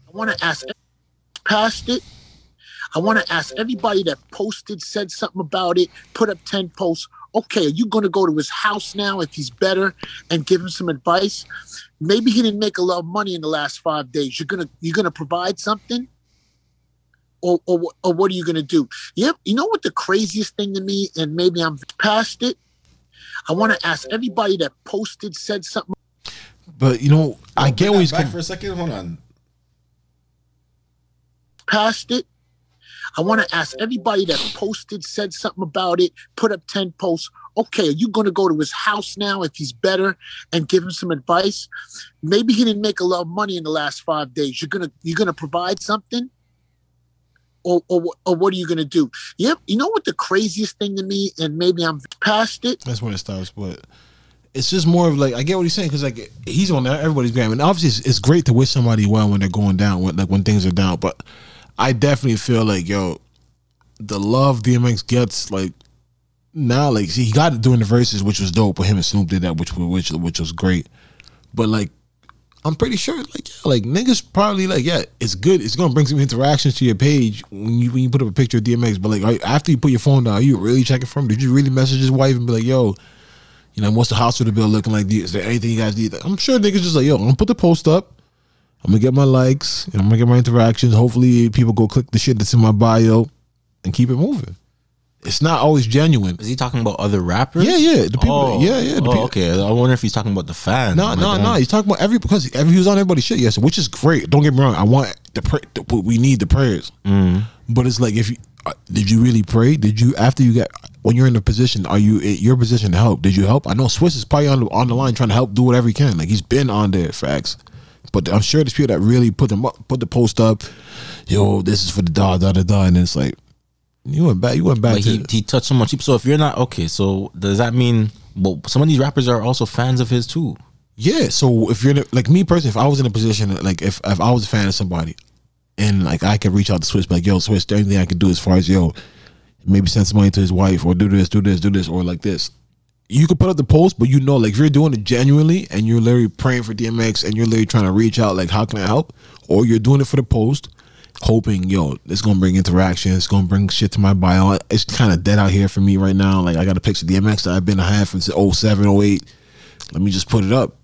E: I want to ask past it. I want to ask everybody that posted, said something about it, put up 10 posts. Okay, are you going to go to his house now if he's better and give him some advice? Maybe he didn't make a lot of money in the last five days. You're gonna you're gonna provide something, or or, or what are you gonna do? Yep. You know what the craziest thing to me, and maybe I'm past it. I want to ask everybody that posted, said something
A: But you know, I get where he's
B: back
A: coming.
B: for a second. Hold on.
E: past it. I want to ask everybody that posted, said something about it, put up 10 posts. Okay, are you going to go to his house now if he's better and give him some advice? Maybe he didn't make a lot of money in the last five days. You're gonna you're gonna provide something, or or, or what are you gonna do? Yep. You know what the craziest thing to me, and maybe I'm past it.
A: That's when it stops. But it's just more of like I get what he's saying because like he's on everybody's gram, and obviously it's, it's great to wish somebody well when they're going down, when, like when things are down. But I definitely feel like yo, the love DMX gets like now, like see, he got it during the verses, which was dope. But him and Snoop did that, which which which was great. But like. I'm pretty sure, like, yeah, like niggas probably like, yeah, it's good. It's gonna bring some interactions to your page when you when you put up a picture of DMX. But like, are- after you put your phone down, are you really checking from? Did you really message his wife and be like, yo, you know, what's the hospital bill looking like? Is there anything you guys need? I'm sure niggas just like, yo, I'm gonna put the post up. I'm gonna get my likes and I'm gonna get my interactions. Hopefully, people go click the shit that's in my bio and keep it moving. It's not always genuine.
B: Is he talking about other rappers?
A: Yeah, yeah, the people-
B: Oh,
A: yeah, yeah, the
B: oh,
A: people-
B: okay. I wonder if he's talking about the fans.
A: No, no, no. He's talking about every because every he was on everybody's shit yesterday, which is great. Don't get me wrong. I want the, pray, the we need the prayers, but it's like if you uh, did you really pray? Did you after you get when you're in a position? Are you in your position to help? Did you help? I know Swiss is probably on the on the line trying to help do whatever he can. Like he's been on there, facts. But I'm sure there's people that really put them up, put the post up. Yo, this is for the da da da da, and it's like you went back. You went back
B: But he, he touched so much. So if you're not okay, so does that mean? Well, some of these rappers are also fans of his too.
A: Yeah, so if you're in a, like me personally, if I was in a position like if if I was a fan of somebody, and like I could reach out to Swiss, like yo, Swiss, the only thing I could do as far as yo, maybe send some money to his wife or do this, do this, do this, or like this. You could put up the post, but you know, like if you're doing it genuinely and you're literally praying for DMX and you're literally trying to reach out, like how can I help? Or you're doing it for the post, hoping yo, it's gonna bring interaction, it's gonna bring shit to my bio. It's kind of dead out here for me right now. Like I got a picture of DMX that I've been a half since 07, 08. Let me just put it up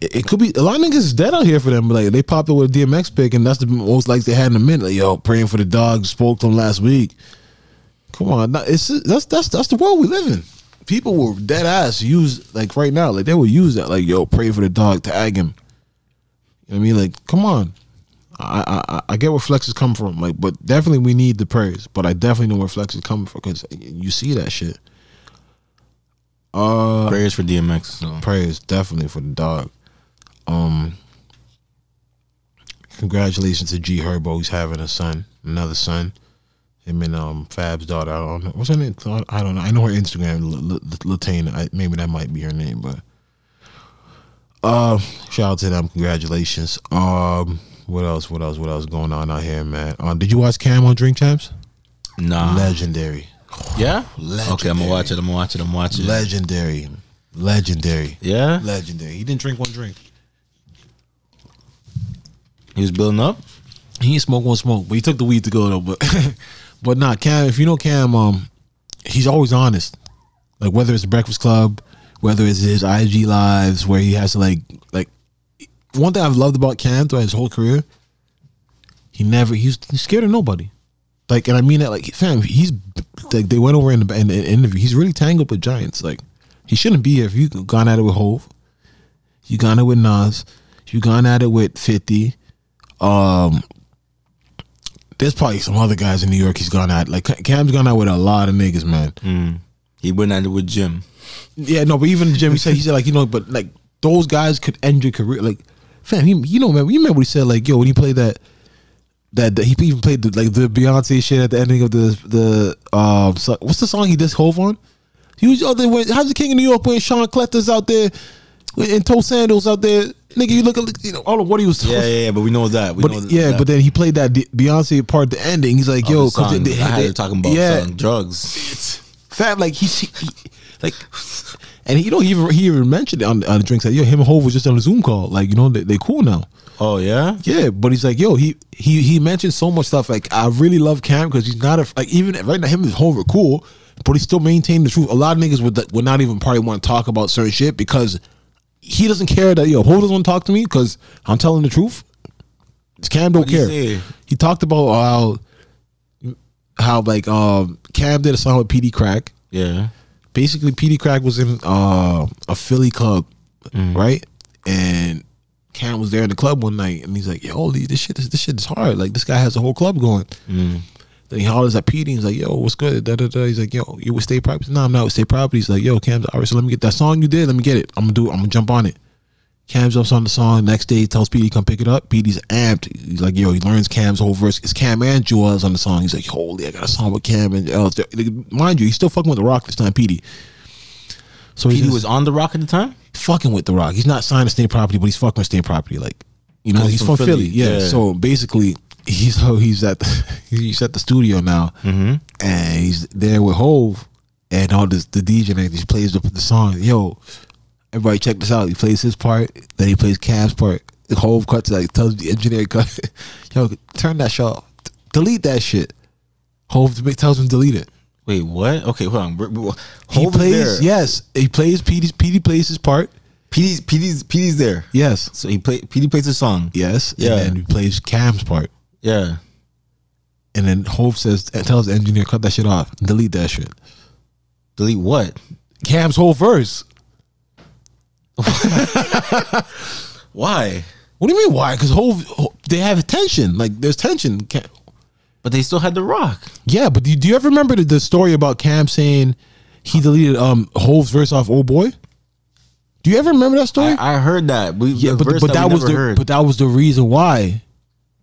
A: it, could be a lot of niggas is dead out here for them. But like they popped up with a DMX pick, and that's the most likes they had in a minute. Like, yo, praying for the dog. Spoke to him last week. Come on, it's that's that's that's the world we live in. People will dead ass use like right now, like they will use that. Like, yo, pray for the dog, tag him. You know what I mean? Like, come on. I, I I get where Flex is coming from, like, but definitely we need the praise. But I definitely know where Flex is coming from because you see that shit. Uh,
B: Prayers for DMX. So.
A: prayers definitely for the dog. Um, congratulations to G Herbo. He's having a son, another son. Him and um Fab's daughter. I don't know what's her name. I don't know. I know her Instagram, L- L- Latane. Maybe that might be her name, but uh, shout out to them. Congratulations. Um, what else? What else? What else going on out here, man? Um, did you watch Cam on Drink Champs?
B: Nah.
A: Legendary,
B: yeah.
A: Legendary.
B: Okay, I'm gonna watch it. I'm gonna watch it. I'm watching. it.
A: legendary, legendary,
B: yeah.
A: legendary. He didn't drink one drink.
B: He was building up.
A: He ain't smoke one smoke, but he took the weed to go though. But but not Cam. If you know Cam, um, he's always honest. Like whether it's the Breakfast Club, whether it's his IG lives where he has to like like. One thing I've loved about Cam throughout his whole career, he never he's, he's scared of nobody. Like, and I mean that like fam, he's like they went over in the, in the interview. He's really tangled with giants. Like he shouldn't be here. If you gone at it with Hove, you gone at it with Nas, you gone at it with Fifty. Um, there's probably some other guys in New York he's gone at. Like Cam's gone out with a lot of niggas, man.
B: He went at it with Jim.
A: Yeah, no, but even Jim, he said he said like you know, but like those guys could end your career. Like, fam, he, you know, man, you remember what he said? Like, yo, when he played that, that, that he even played the, like the Beyonce shit at the ending of the the um, so, what's the song he did Hove on? He was out there. When, how's the King of New York when Sean Cletta's out there in toe sandals out there? Nigga, you look at you know all of what he was.
B: Yeah, yeah, yeah. But we know that. We
A: But
B: know
A: yeah,
B: that
A: but then he played that Beyonce part the ending. He's like, yo,
B: song.
A: they- they-
B: had
A: they-
B: talking about
A: yeah,
B: drugs.
A: fat like he, he- like and he, you know he even he even mentioned it on, on the drink said yo him and Hov was just on a Zoom call. Like you know they, they cool now.
B: Oh yeah.
A: yeah but he's like yo he he he mentioned so much stuff. Like I really love Cam because he's not a like even right now him and Hov are cool but he still maintained the truth. A lot of niggas would would not even probably want to talk about certain shit because he doesn't care that yo Hov doesn't want to talk to me because I'm telling the truth. Cam don't
B: What'd
A: care.
B: say?
A: he talked about how how like um Cam did a song with Peedi Crakk.
B: Yeah.
A: Basically Peedi Crakk was in uh, a Philly club, right? And Cam was there in the club one night, and he's like, "Yo, holy, this shit is this shit is hard. Like this guy has a whole club going." Then he hollers at PD. He's like, "Yo, what's good?" Da, da, da. He's like, "Yo, you with State Property?" No, I'm not with State Property. He's like, "Yo, Cam's all right. So let me get that song you did. Let me get it. I'm gonna do. it. I'm gonna jump on it." Cam jumps on the song. Next day, he tells PD come pick it up. PD's amped. He's like, yo, he learns Cam's whole verse. It's Cam and Juelz on the song. He's like, holy, I got a song with Cam and Juelz. Mind you, he's still fucking with the Roc this time, PD. So he just-
B: was on the Roc at the time.
A: fucking with the Roc. He's not signed to state property, but he's fucking with state property. Like, you know, he's
B: he's
A: from
B: from
A: Philly.
B: Philly,
A: Yeah.
B: yeah.
A: So basically, he's so he's at the, he's at the studio now,
B: Mm-hmm.
A: and he's there with Hove and all this the DJ and he plays the, the song. Yo, everybody check this out. He plays his part, then he plays Cam's part. The Hove cuts like tells the engineer cut. Yo, turn that shit off. D- delete that shit. Hove tells him delete it.
B: Wait, what? Okay, hold on. Br-
A: He plays
B: there.
A: yes. He plays PD. PD plays his part.
B: PD's PD's PD's there.
A: Yes.
B: So he play PD plays a song.
A: Yes.
B: Yeah.
A: And then he plays Cam's part.
B: Yeah.
A: And then Hove says tells the engineer cut that shit off. Delete that shit.
B: Delete what?
A: Cam's whole verse.
B: Why?
A: What do you mean why? Because Hove, they have tension. Like there's tension. Cam,
B: But they still had the Roc.
A: yeah, but do you, do you ever remember the, the story about Cam saying he deleted um Hove's verse off Old Boy? Do you ever remember that story?
B: I, I heard that. We,
A: yeah, but but that,
B: we
A: was the
B: heard.
A: but that was the reason why.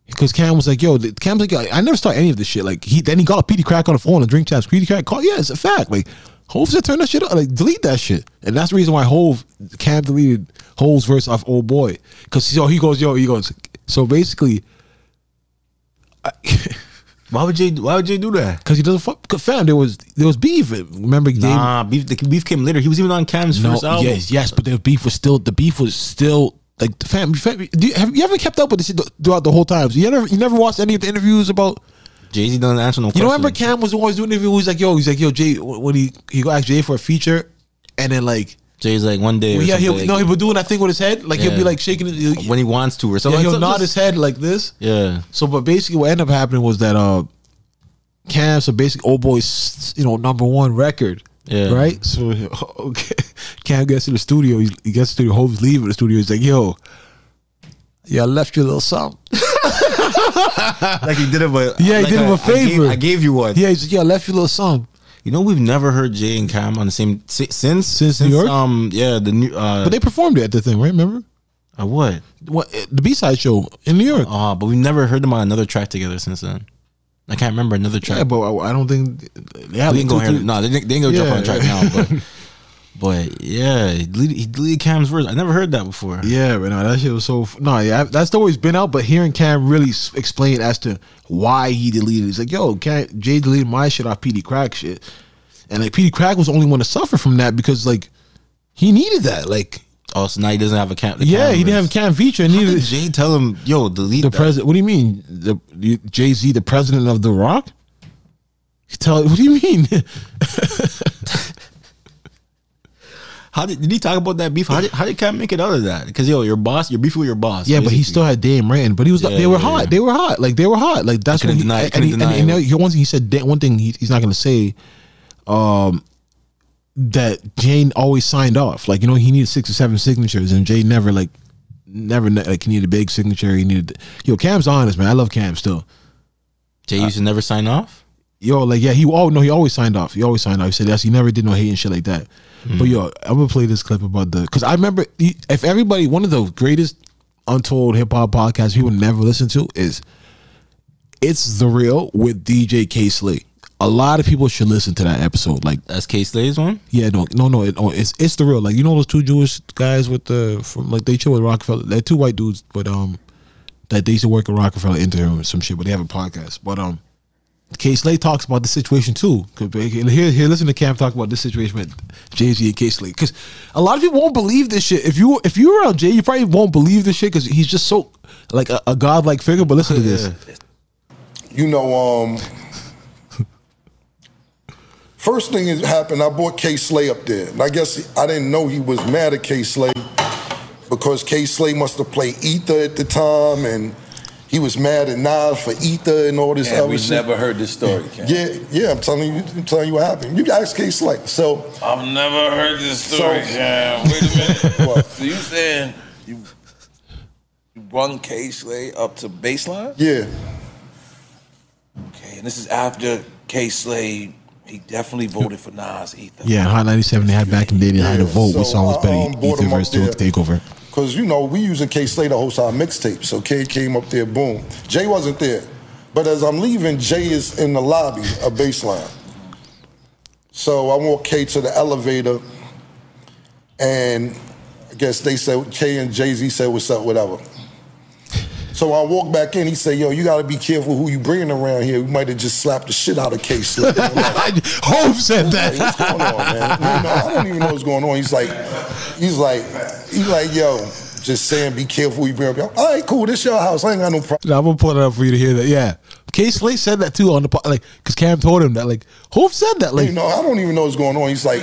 A: Because Cam was like, "Yo," Cam's like, "I never start any of this shit." Like he then he got a Peedi Crakk on the phone and drink champs. Peedi Crakk called, yeah, it's a fact. Like Hove said, turn that shit up, like delete that shit, and that's the reason why Hove Cam deleted Hove's verse off Old Boy because so he goes, "Yo," he goes. So basically,
B: why would Jay? Why would Jay do that?
A: because he doesn't fuck. Fam, there was there was beef. Remember, Dave,
B: Nah, beef. The beef came later. He was even on Cam's
A: no,
B: first album.
A: yes, yes, but the beef was still the beef was still like the fam. fam do you, have you ever kept up with this throughout the whole time? So you never you never watched any of the interviews about.
B: Jay Z doesn't answer no.
A: You
B: questions.
A: know, remember Cam was always doing interviews. Like, yo, he's like, yo, Jay, when he he go ask Jay for a feature, and then like
B: Jay's like one day. Or
A: yeah, he'll
B: something,
A: no, he'll be doing that thing with his head, like he'll be like shaking it.
B: When he wants to or something.
A: yeah,
B: something.
A: he'll
B: like,
A: nod
B: just-
A: his head like this.
B: Yeah.
A: So, but basically, what ended up happening was that uh, Cam, so basically, old boy's you know number one record.
B: Yeah.
A: Right. So okay, Cam gets to the studio. He, he gets to the Hope's leaving the studio. He's like, "Yo, yeah, I left you a little something."
B: Like he did him a
A: Yeah, he
B: like
A: did him a
B: I gave-
A: favor.
B: I gave, you one.
A: Yeah, he's like, "Yeah, I left you a little something."
B: You know we've never heard Jay and Cam on the same si- since
A: Since New York?
B: Um, yeah, the new. Uh,
A: But they performed it at the thing, right? Remember
B: uh, what?
A: what the B side show in New York?
B: Uh, but we've never heard them on another track together since then. I can't remember another track.
A: yeah, but I, I don't think they have
B: we go here. No, they didn't, they go jump on
A: Yeah.
B: track now. But but yeah, he deleted, he deleted Cam's verse. I never heard that before.
A: Yeah, but no, that shit was so. f- No, yeah, that's always been out. But hearing Cam really s- explain as to why he deleted, he's like, "Yo, Cam, Jay deleted my shit off Peedi Crakk shit," and like Peedi Crakk was the only one to suffer from that because like he needed that. Like,
B: Oh, so now he doesn't have a Cam.
A: yeah, he didn't have
B: verse.
A: Cam feature. And neither
B: Jay tell him, "Yo, delete
A: the president. What do you mean, the Jay Z, the president of the Roc? Tell what do you mean?
B: How did, did he talk about that beef? How did, how did Cam make it out of that? Because yo, your boss, your beef with your boss.
A: Yeah, but he still had Dame Rain. But he was
B: Yeah,
A: they were
B: yeah,
A: hot.
B: yeah.
A: They were hot. Like they were hot. Like that's what
B: couldn't
A: he,
B: deny-
A: and,
B: couldn't
A: he, and,
B: deny
A: and,
B: it.
A: he- one thing he said. da- One thing he, he's not going to say. Um, that Jane always signed off. Like you know, he needed six or seven signatures, and Jay never like, never like he needed a big signature. He needed. Yo, Cam's honest, man. I love Cam still.
B: Jay used to never sign off.
A: Yo, like yeah, he oh no, he always signed off. He always signed off. He said yes, he never did no hate and shit like that. But yo, I'm gonna play this clip about the because I remember if everybody one of the greatest untold hip hop podcasts people never listen to is it's the real with DJ Kay Slay. A lot of people should listen to that episode. Like
B: That's Kay Slay's one.
A: yeah, no, no, no, it, oh, it's it's the real. Like you know those two Jewish guys with the from like they chill with Roc-A-Fella. They're two white dudes, but um, that they used to work at Roc-A-Fella Interim or some shit. But they have a podcast. But um, Kay Slay talks about the situation too. 'Cause Here, here, listen to Cam talk about this situation with Jay Z and Kay Slay. Because a lot of people won't believe this shit. If you if you were around Jay, you probably won't believe this shit because he's just so like a, a godlike figure. But listen to this.
F: you know, um, first thing that happened, I brought Kay Slay up there. And I guess I didn't know he was mad at Kay Slay because K Slay must have played Ether at the time and he was mad at Nas for Ether and all this
G: Yeah,
F: other
G: we
F: shit.
G: never heard this story, Ken.
F: Yeah, yeah, I'm telling you, I'm telling you what happened. You can ask Kay Slay. So
G: I've never heard this story,
F: So-
G: Cam. Wait a minute.
F: What?
G: So you saying you you brung Kay Slay up to baseline?
F: yeah,
G: Okay, and this is after Kay Slay. He definitely voted for Nas Ether.
A: Yeah, Hot 97 they had back in the day they had to vote.
F: so
A: Which song was better?
F: um,
A: Ether versus
F: there.
A: Takeover.
F: Cause you know we using Kay Slay to host our mixtape, so K came up there, boom. Jay wasn't there, but as I'm leaving, Jay is in the lobby of Baseline. So I walk K to the elevator, and I guess they said K and Jay Z said what's up, whatever. So I walk back in. He said, "Yo, you got to be careful who you bringing around here. We might have just slapped the shit out of Kay Slay." I'm like,
A: Hope said
F: Hey, what's
A: that.
F: going on, man? You know, I don't even know what's going on. He's like, he's like, he's like, yo, just saying, be careful. who You bring up. All right, cool. This your house. I ain't got no problem.
A: I'm gonna pull it up for you to hear that. Yeah, Kay Slay said that too on the po- like because Cam told him that like Hope said that like
F: You know, I don't even know what's going on. He's like,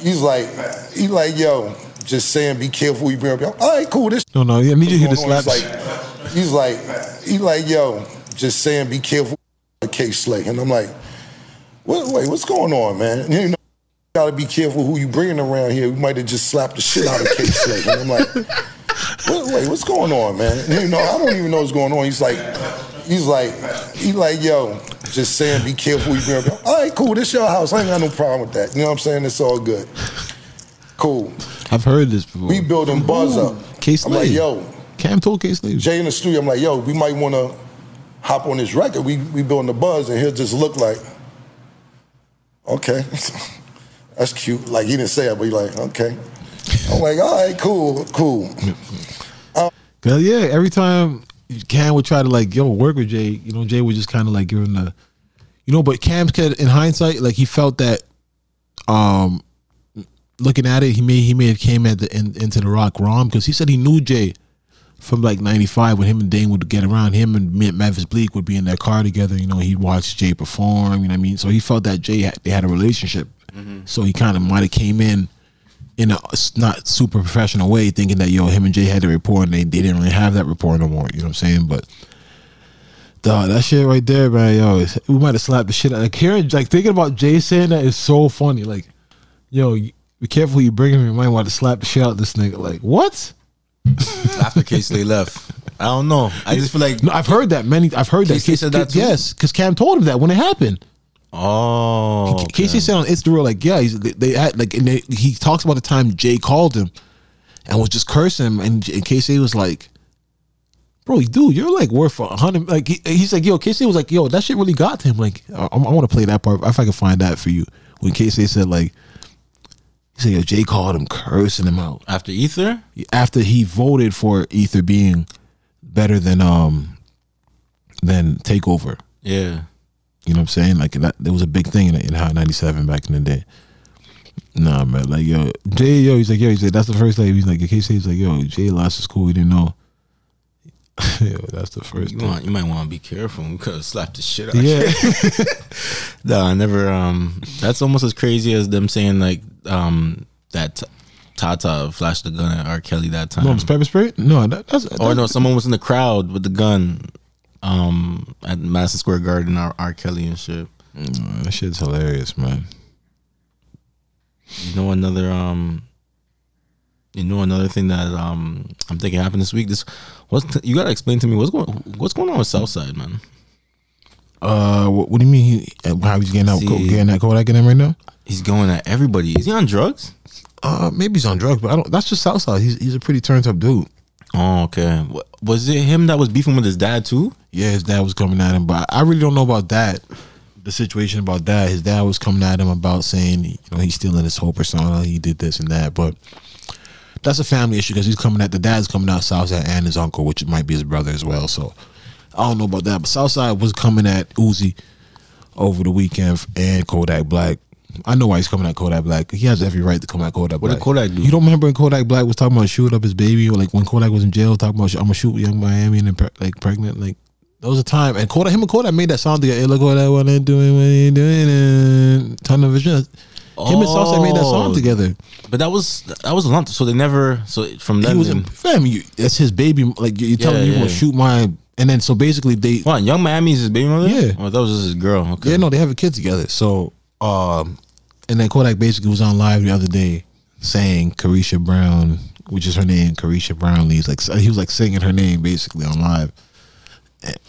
F: he's like, he's like, yo, just saying, be careful. who You bring up. All right, cool. This
A: no no yeah, I need you to hear the
F: going on.
A: slap.
F: He's like, he's like, he's like, yo, just saying, be careful. Kay Slay, and I'm like, what, wait, what's going on, man? You know. Gotta be careful who you bringing around here. We might have just slapped the shit out of Kay Slay. And I'm like, what, wait, what's going on, man? You know, I don't even know what's going on. He's like, he's like, he's like, yo, just saying, be careful. who You bring up. All right, cool. This your house. I ain't got no problem with that. You know what I'm saying? It's all good. Cool.
A: I've heard this before.
F: We building buzz up.
A: K
F: I'm like, yo,
A: Cam told Kay Slay.
F: Jay in the studio. I'm like, yo, we might want to hop on this record. We we building the buzz, and he'll just look like, okay, that's cute. Like he didn't say it, but he like, okay. I'm like, all right, cool, cool.
A: Cause yeah, every time Cam would try to like yo work with Jay, you know Jay would just kind of like give him the, you know. But Cam's kid in hindsight, like he felt that, um, looking at it, he may he may have came at the in, into the Roc wrong because he said he knew Jay from like '95 when him and Dane would get around. Him and Me- Memphis Bleek would be in their car together. You know, he'd watch Jay perform. You know what I mean? So he felt that Jay they had a relationship. Mm-hmm. So he kind of might have came in in a not super professional way, thinking that yo him and Jay had the report and they, they didn't really have that report no more. You know what I'm saying? But dog, that shit right there, man, yo, we might have slapped the shit out. Like hearing, like thinking about Jay saying that is so funny. Like, yo, be careful you bring him. You might want to slap the shit out of this nigga. Like what?
B: After Case they left. I don't know. I just feel like
A: No, I've heard that many. I've heard that.
B: Case, said that too?
A: Yes, because Cam told him that when it happened.
B: Oh okay.
A: Casey said on Instagram, like, yeah, he's, they, had like, and they, he talks about the time Jay called him and was just cursing him, and, and Casey was like, "Bro, dude, you're like worth a hundred." Like, he, he's like, "Yo," Casey was like, "Yo, that shit really got to him." Like, I, I want to play that part if I can find that for you. When Casey said like, he said, "Yo, Jay called him cursing him out
B: after Ether.
A: after he voted for Ether being better than um than Takeover."
B: Yeah.
A: You know what I'm saying? Like that, there was a big thing in, in Hot 97 back in the day. Nah, man. Like, yo, Jay, yo, he's like, yo, he said that's the first thing. He's like, in case he's like, yo, Jay lost his school. He didn't know. yo, that's the first
B: You
A: thing.
B: want you might want to be careful. We could have slapped the shit out.
A: Yeah.
B: No, I never. Um, that's almost as crazy as them saying like um that t- Tata flashed the gun at R. Kelly that time.
A: no, it's pepper spray? No, that, that's.
B: or no, someone was in the crowd with the gun, um, at Madison Square Garden. R. R. Kelly and shit.
A: Nah, that shit's hilarious, man.
B: You know another um. You know another thing that um I'm thinking happened this week. This what's you gotta explain to me what's going what's going on with Southside man.
A: Uh, what, what do you mean? He, uh, how he's getting out,
B: See.
A: getting that Kodak in him right now?
B: He's going at everybody. Is he on drugs?
A: Uh, maybe he's on drugs, but I don't. That's just Southside. He's he's a pretty turned up dude.
B: Oh, okay. Was it him that was beefing with his dad too?
A: Yeah, his dad was coming at him, but I really don't know about that. The situation about that, his dad was coming at him about saying, you know, he's stealing his whole persona, he did this and that. But that's a family issue because he's coming at the dad's coming out Southside and his uncle, which might be his brother as well. So I don't know about that. But Southside was coming at Uzi over the weekend and Kodak Black. I know why he's coming at Kodak Black. He has every right to come at Kodak
B: What
A: Black.
B: did Kodak do?
A: You don't remember when Kodak Black was talking about shooting up his baby, or like when Kodak was in jail talking about I'm gonna shoot Yung Miami and then pre- like pregnant. Like there was a time, and Kodak, him and Kodak made that song together. Hey, look what I to doing, what he doing, and Tunnel Vision. Him and Southside made that song
B: Oh.
A: together.
B: But that was that was a lump. So they never. So from
A: He
B: then,
A: was
B: then
A: in fam. You, that's his baby. Like you- you're telling
B: Yeah,
A: me you
B: yeah.
A: want to shoot my, and then so basically they
B: what? Yung Miami's his baby mother.
A: Yeah.
B: Oh, that was just his girl. Okay.
A: Yeah, no, they have a kid together. So, um, and then Kodak basically was on live the other day saying Caresha Brown, which is her name, Caresha. He's like he was like singing her name basically on live.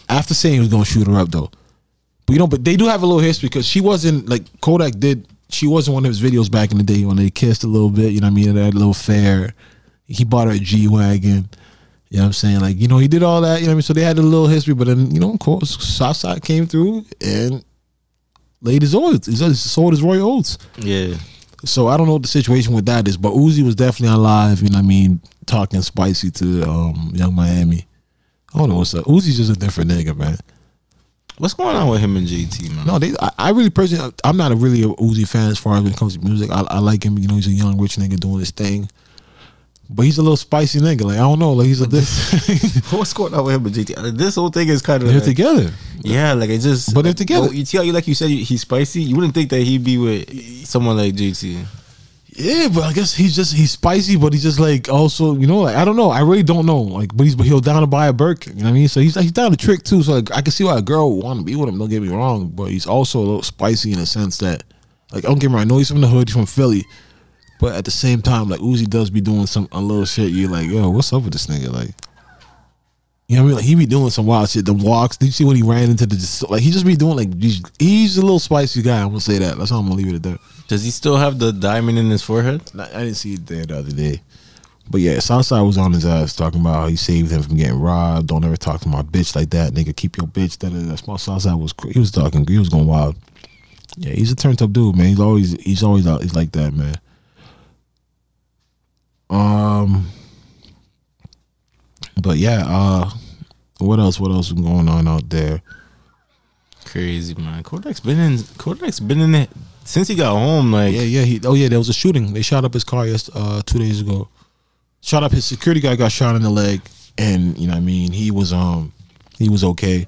A: After saying he was gonna shoot her up though, but you know, but they do have a little history because she wasn't like Kodak did. She wasn't one of his videos back in the day when they kissed a little bit. You know what I mean? That little fair. He bought her a G wagon. You know what I'm saying? Like, you know, he did all that, you know what I mean? So they had a little history, but then, you know, of course, Southside came through and laid his oats. He sold his Roy Oats.
B: Yeah.
A: So I don't know what the situation with that is, but Uzi was definitely on live, you know what I mean, talking spicy to um, Yung Miami. I don't know what's up. Uzi's just a different nigga, man.
B: What's going on with him and JT, man?
A: No, they. I, I really personally, I'm not a really a Uzi fan as far as when it comes to music. I, I like him. You know, he's a young rich nigga doing his thing. But he's a little spicy nigga. Like I don't know. Like he's a this.
B: What's going on with him and JT? Uh, This whole thing is kind of
A: They're
B: like,
A: together.
B: yeah, like it just.
A: But they're together.
B: You tell you like you said he's spicy. You wouldn't think that he'd be with someone like JT.
A: Yeah, but I guess he's just he's spicy, but he's just like also you know like I don't know. I really don't know. Like, but he's but he'll down to buy a Birkin. You know what I mean? So he's he's down to trick too. So like I can see why a girl would want to be with him. Don't get me wrong, but he's also a little spicy in a sense that like don't get me wrong. I know he's from the hood. He's from Philly, but at the same time, like Uzi does be doing some a little shit. You're like, yo, what's up with this nigga? Like. You know what I mean? Like he be doing some wild shit. The walks. Did you see when he ran into the like? He just be doing like these. He's a little spicy guy. I'm gonna say that. That's how I'm gonna leave it at that.
B: Does he still have the diamond in his forehead?
A: I I didn't see it there the other day. But yeah, Southside was on his ass talking about how he saved him from getting robbed. Don't ever talk to my bitch like that, nigga. Keep your bitch. That that small Southside was he was talking. He was going wild. Yeah, he's a turned up dude, man. He's always he's always out. He's like that, man. Um, but yeah. Uh, what else? What else is going on out there?
B: Crazy man. Kodak's been in. Kodak's been in it since he got home. Like
A: Yeah, yeah. He, oh yeah, there was a shooting. They shot up his car yes, uh, two days ago. Shot up his security guy got shot in the leg, and you know what I mean he was um he was okay.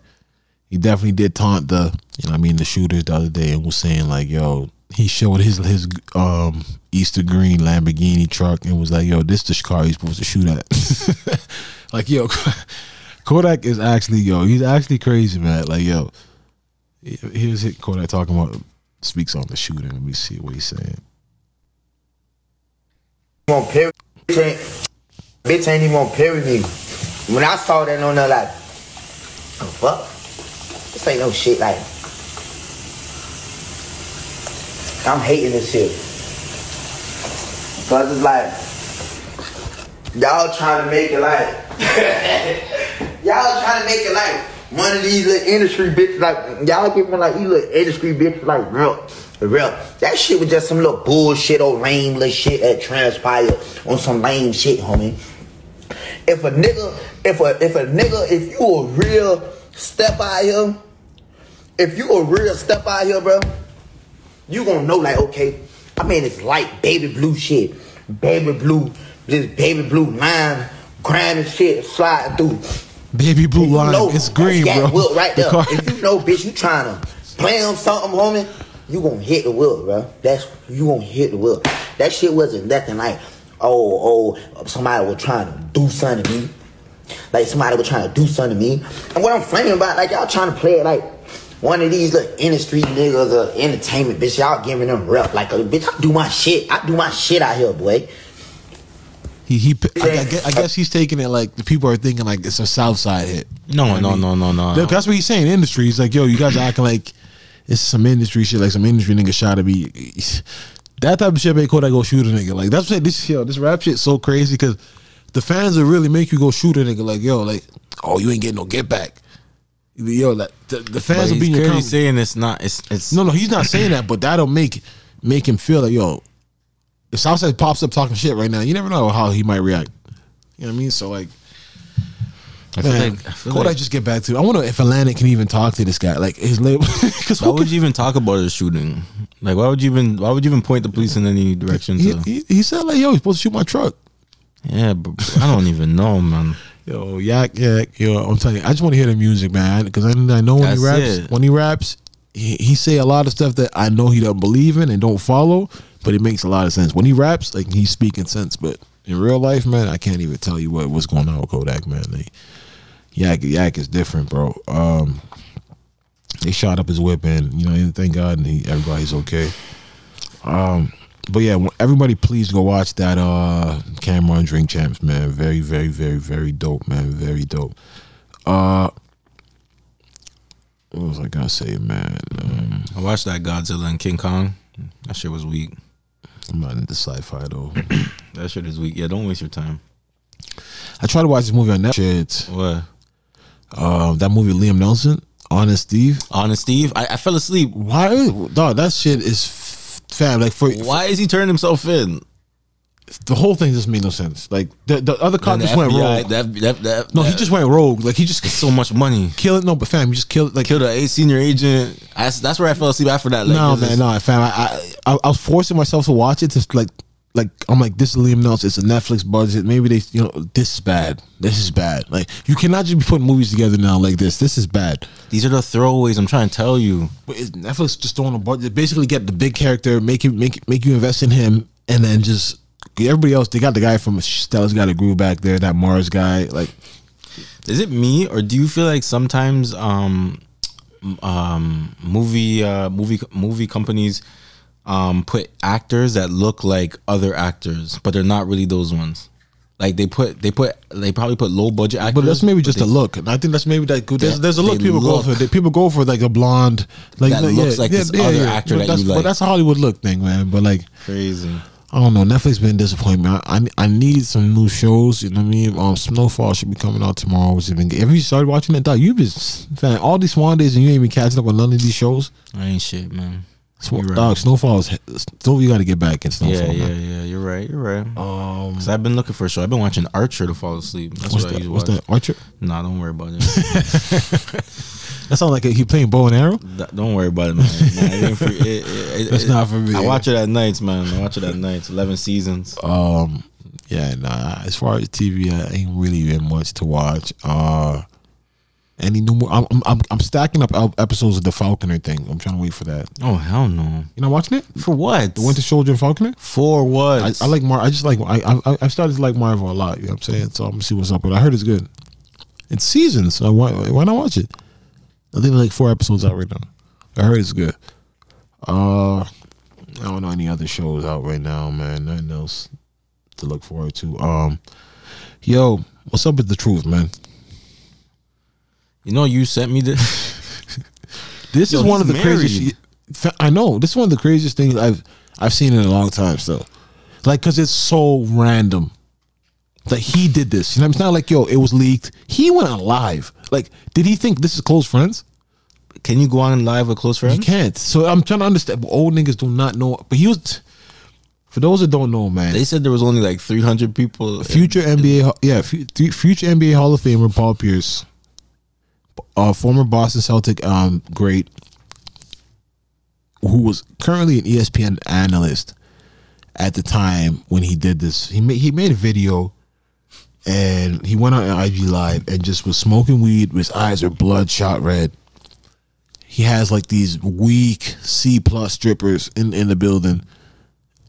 A: He definitely did taunt the you know what I mean the shooters the other day and was saying like yo he showed his his um Easter green Lamborghini truck and was like, "Yo, this the car he's supposed to shoot at." like, yo, Kodak is actually yo, he's actually crazy, man. Like, yo, here's it Kodak talking about speaks on the shooting. Let me see what he's saying.
H: Bitch ain't, even on Perry me. When I saw that on there, like, oh fuck, this ain't no shit. Like, I'm hating this shit. Cause it's like, y'all trying to make it like, y'all trying to make it like one of these little industry bitches. Like, y'all give me like these little industry bitches like real. Real. That shit was just some little bullshit or lame little shit that transpired on some lame shit, homie. If a nigga, if a if a nigga, if you a real step out here, if you a real step out here, bro, you gonna know like okay, I mean it's light baby blue shit, baby blue, this baby blue line, grinding shit sliding through.
A: Baby blue
H: you
A: line,
H: know
A: it's green, bro.
H: right
A: The
H: there.
A: car-
H: If you know, bitch, you trying to play on something, homie, you gonna hit the wheel, bro. That's you gonna hit the wheel. That shit wasn't nothing like, oh, oh, somebody was trying to do something to me. Like somebody was trying to do something to me. And what I'm flaming about, like y'all trying to play it like one of these little industry niggas or entertainment bitch. Y'all giving them rep like a bitch. I do my shit. I do my shit out here, boy.
A: He he. I, I, guess, I guess he's taking it like the people are thinking like it's a South Side hit.
B: No,
A: You know
B: no,
A: I mean?
B: no, no, no.
A: That- That's what he's saying. Industry. He's like, yo, you guys are acting like it's some industry shit, like some industry nigga shot to be. That type of shit make Kodak go shoot a nigga. Like that's what this yo, this rap shit so crazy because the fans will really make you go shoot a nigga. Like yo, like oh you ain't getting no get back. Yo, like the, the
B: But
A: fans will be in your comment.
B: saying it's not. It's it's
A: No, no, he's not saying that, but that'll make make him feel like yo. If Southside pops up talking shit right now, you never know how he might react. You know what I mean? So like,
B: I feel
A: man,
B: like, I feel
A: Kodak
B: like
A: just get back to. I wonder if Atlantic can even talk to this guy, like his label. Because
B: why would you even talk about a shooting? Like, why would you even? Why would you even point the police in any direction?
A: he, he, he said like, yo, he's supposed to shoot my truck.
B: yeah, but I don't even know, man.
A: Yo, yak, yak, yo. I'm telling you, I just want to hear the music, man, because I, I know when
B: That's
A: he raps,
B: it.
A: when he raps, he, he say a lot of stuff that I know he doesn't believe in and don't follow, but it makes a lot of sense. When he raps, like he's speaking sense, but in real life, man, I can't even tell you what what's going on with Kodak, man. Like, yak, yak is different, bro. Um, they shot up his whip, and you know, thank God, and he, everybody's okay. Um, but yeah, everybody, please go watch that uh Cam'ron Drink Champs, man. Very, very, very, very dope, man. Very dope. Uh, what was I gonna say, man? Um,
B: I watched that Godzilla and King Kong. That shit was weak.
A: I'm not into sci-fi though.
B: That shit is weak. Yeah, don't waste your time.
A: I tried to watch this movie on Netflix.
B: What?
A: Uh, that movie Liam Neeson, Honest Thief.
B: Honest Thief, I, I fell asleep.
A: Why, dog? That shit is f- fam. Like for
B: Why is he turning himself in?
A: the whole thing just made no sense. Like the the other cop just went
B: FBI,
A: rogue.
B: That, that, that,
A: no, he just went rogue. Like he just got
B: so much money.
A: kill it. No, but fam, he just killed. Like
B: Killed a senior agent. That's, that's where I fell asleep after that. Like,
A: no, man, no, fam. I, I I was forcing myself to watch it. to like like I'm like this is Liam Neeson. It's a Netflix budget. Maybe they you know this is bad. This is bad. Like you cannot just be putting movies together now like this. This is bad.
B: These are the throwaways. I'm trying to tell you.
A: But Netflix just throwing a budget. Basically, get the big character, make you make make you invest in him, and then just everybody else. They got the guy from Stella's got a groove back there. That Mars guy. Like
B: Is it me or do you feel like sometimes um um movie uh movie movie companies um put actors that look like other actors but they're not really those ones. Like they put they put they probably put low budget actors.
A: But that's maybe just
B: they-
A: a look. And I think that's maybe that. There's, there's a look people
B: look-
A: go for. They, people go for like a blonde, like
B: That looks like this other actor
A: But
B: that
A: that's,
B: you
A: But that's a Hollywood look thing, man. But like,
B: crazy.
A: I don't know. Netflix been disappointing me. I, I I need some new shows. You know what I mean? Um, Snowfall should be coming out tomorrow. Which been. Have you started watching it? Dog, you been fan all these Swan days and you ain't even catching up on none of these shows.
B: I ain't shit, man.
A: Sw-
B: right.
A: Dog, Snowfall is. Still, you got to get back in Snowfall.
B: Yeah, yeah,
A: man.
B: yeah. You're right. You're right.
A: Um,
B: Cause I've been looking for a show. I've been watching Archer to fall asleep. That's
A: what's
B: what
A: that?
B: usually
A: What's
B: watch.
A: that? Archer?
B: Nah, don't worry about it.
A: That sounds like he playing bow and arrow.
B: That- don't worry about it, man. Ain't for, it, it,
A: That's
B: it-
A: not for me.
B: I watch it at nights, man. I watch it at nights. Eleven seasons.
A: Um, yeah, nah. As far as TV, I ain't really been much to watch. Uh, Any new? Mo- I'm, I'm I'm I'm stacking up episodes of the Falconer thing. I'm trying to wait for that.
B: Oh hell no!
A: You're not watching it?
B: For what?
A: The Winter Soldier and Falconer.
B: For what?
A: I, I like Marvel. I just like I I I started to like Marvel a lot. You know what I'm saying? So I'm gonna see what's up. But I heard it's good. It's seasons. So why why not watch it? I think like four episodes out right now. I heard it's good. Uh, I don't know any other shows out right now, man. Nothing else to look forward to. Um, yo, what's up with the truth, man?
B: You know, you sent me this.
A: This
B: Yo,
A: is one of the craziest. I know this is one of the craziest things I've I've seen in a long time. So, like, cause it's so random. Like he did this. You know, it's not like yo, it was leaked. He went on live. Like, did he think this is close friends?
B: Can you go on live with close friends?
A: You can't. So I'm trying to understand. Old niggas do not know. But he was. For those that don't know, man,
B: They said there was only like 300 people.
A: future NBA, Ho- yeah, future NBA Hall of Famer Paul Pierce, uh, former Boston Celtic um, great, who was currently an ESPN analyst at the time when he did this. He made he made a video, and he went on IG Live and just was smoking weed. His eyes are bloodshot red. He has like these weak C plus strippers in in the building.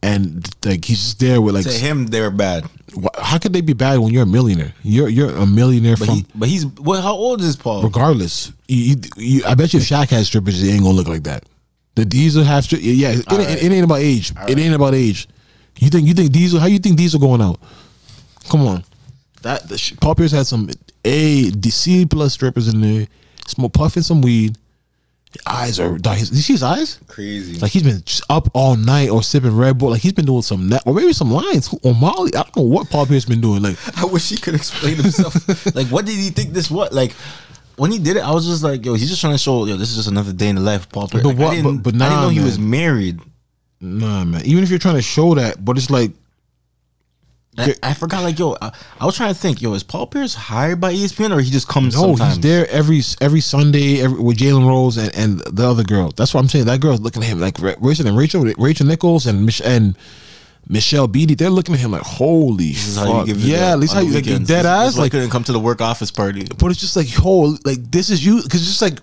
A: And like he's just there with like
B: to him, they were bad.
A: Wh- How could they be bad when you're a millionaire? You're you're a millionaire
B: But
A: from
B: he, but he's well. How old is Paul?
A: regardless. You, you, you, I bet you if Shaq has strippers, it ain't gonna look like that. The Diesel have stri- yeah. It, ain't- it ain't about age. It ain't about age. You think you think Diesel? How you think Diesel going out? Come on, that the sh- Paul Pierce had some A D C plus strippers in there, smoke puffing some weed. Eyes are. dog, his- You see his eyes?
B: Crazy.
A: Like he's been up all night or sipping Red Bull. Like he's been doing some net or maybe some lines or Molly. I don't know what Paul Pierce been doing. Like
B: I wish he could explain himself. like, what did he think this was? Like, when he did it, I was just like, yo, he's just trying to show, yo, this is just another day in the life of Paul Pierce.
A: But
B: Like,
A: what-
B: I didn't,
A: but- but
B: I didn't
A: nah,
B: know he was married.
A: Nah, man. Even if you're trying to show that, but it's like
B: I, I forgot, like, yo, I, I was trying to think, yo, is Paul Pierce hired by ESPN or he just comes
A: no,
B: sometimes?
A: he's there every every Sunday every, with Jalen Rose and, and the other girl. That's what I'm saying. That girl's looking at him like Rachel and Rachel Rachel Nichols and Mich- and Michelle Beadle. They're looking at him like, holy
B: This
A: fuck, yeah. At least how you like dead
B: This- this
A: ass
B: is why he
A: like.
B: couldn't come to the work office party.
A: But it's just like, whole like this is you because it's just like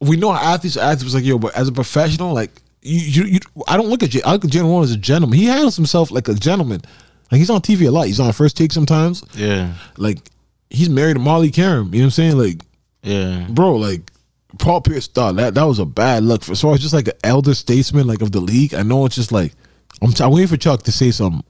A: we know how athletes are athletes was like yo, but as a professional, like you, you, you I don't look at J- I look at Jalen Rose as a gentleman. He handles himself like a gentleman. Like he's on TV a lot. He's on first take sometimes.
B: Yeah,
A: Like he's married to Molly Qerim. You know what I'm saying? Like
B: yeah.
A: bro, like Paul Pierce thought that that was a bad look. For, as far as just like an elder statesman like of the league, I know it's just like I'm, t- I'm waiting for Chuck to say something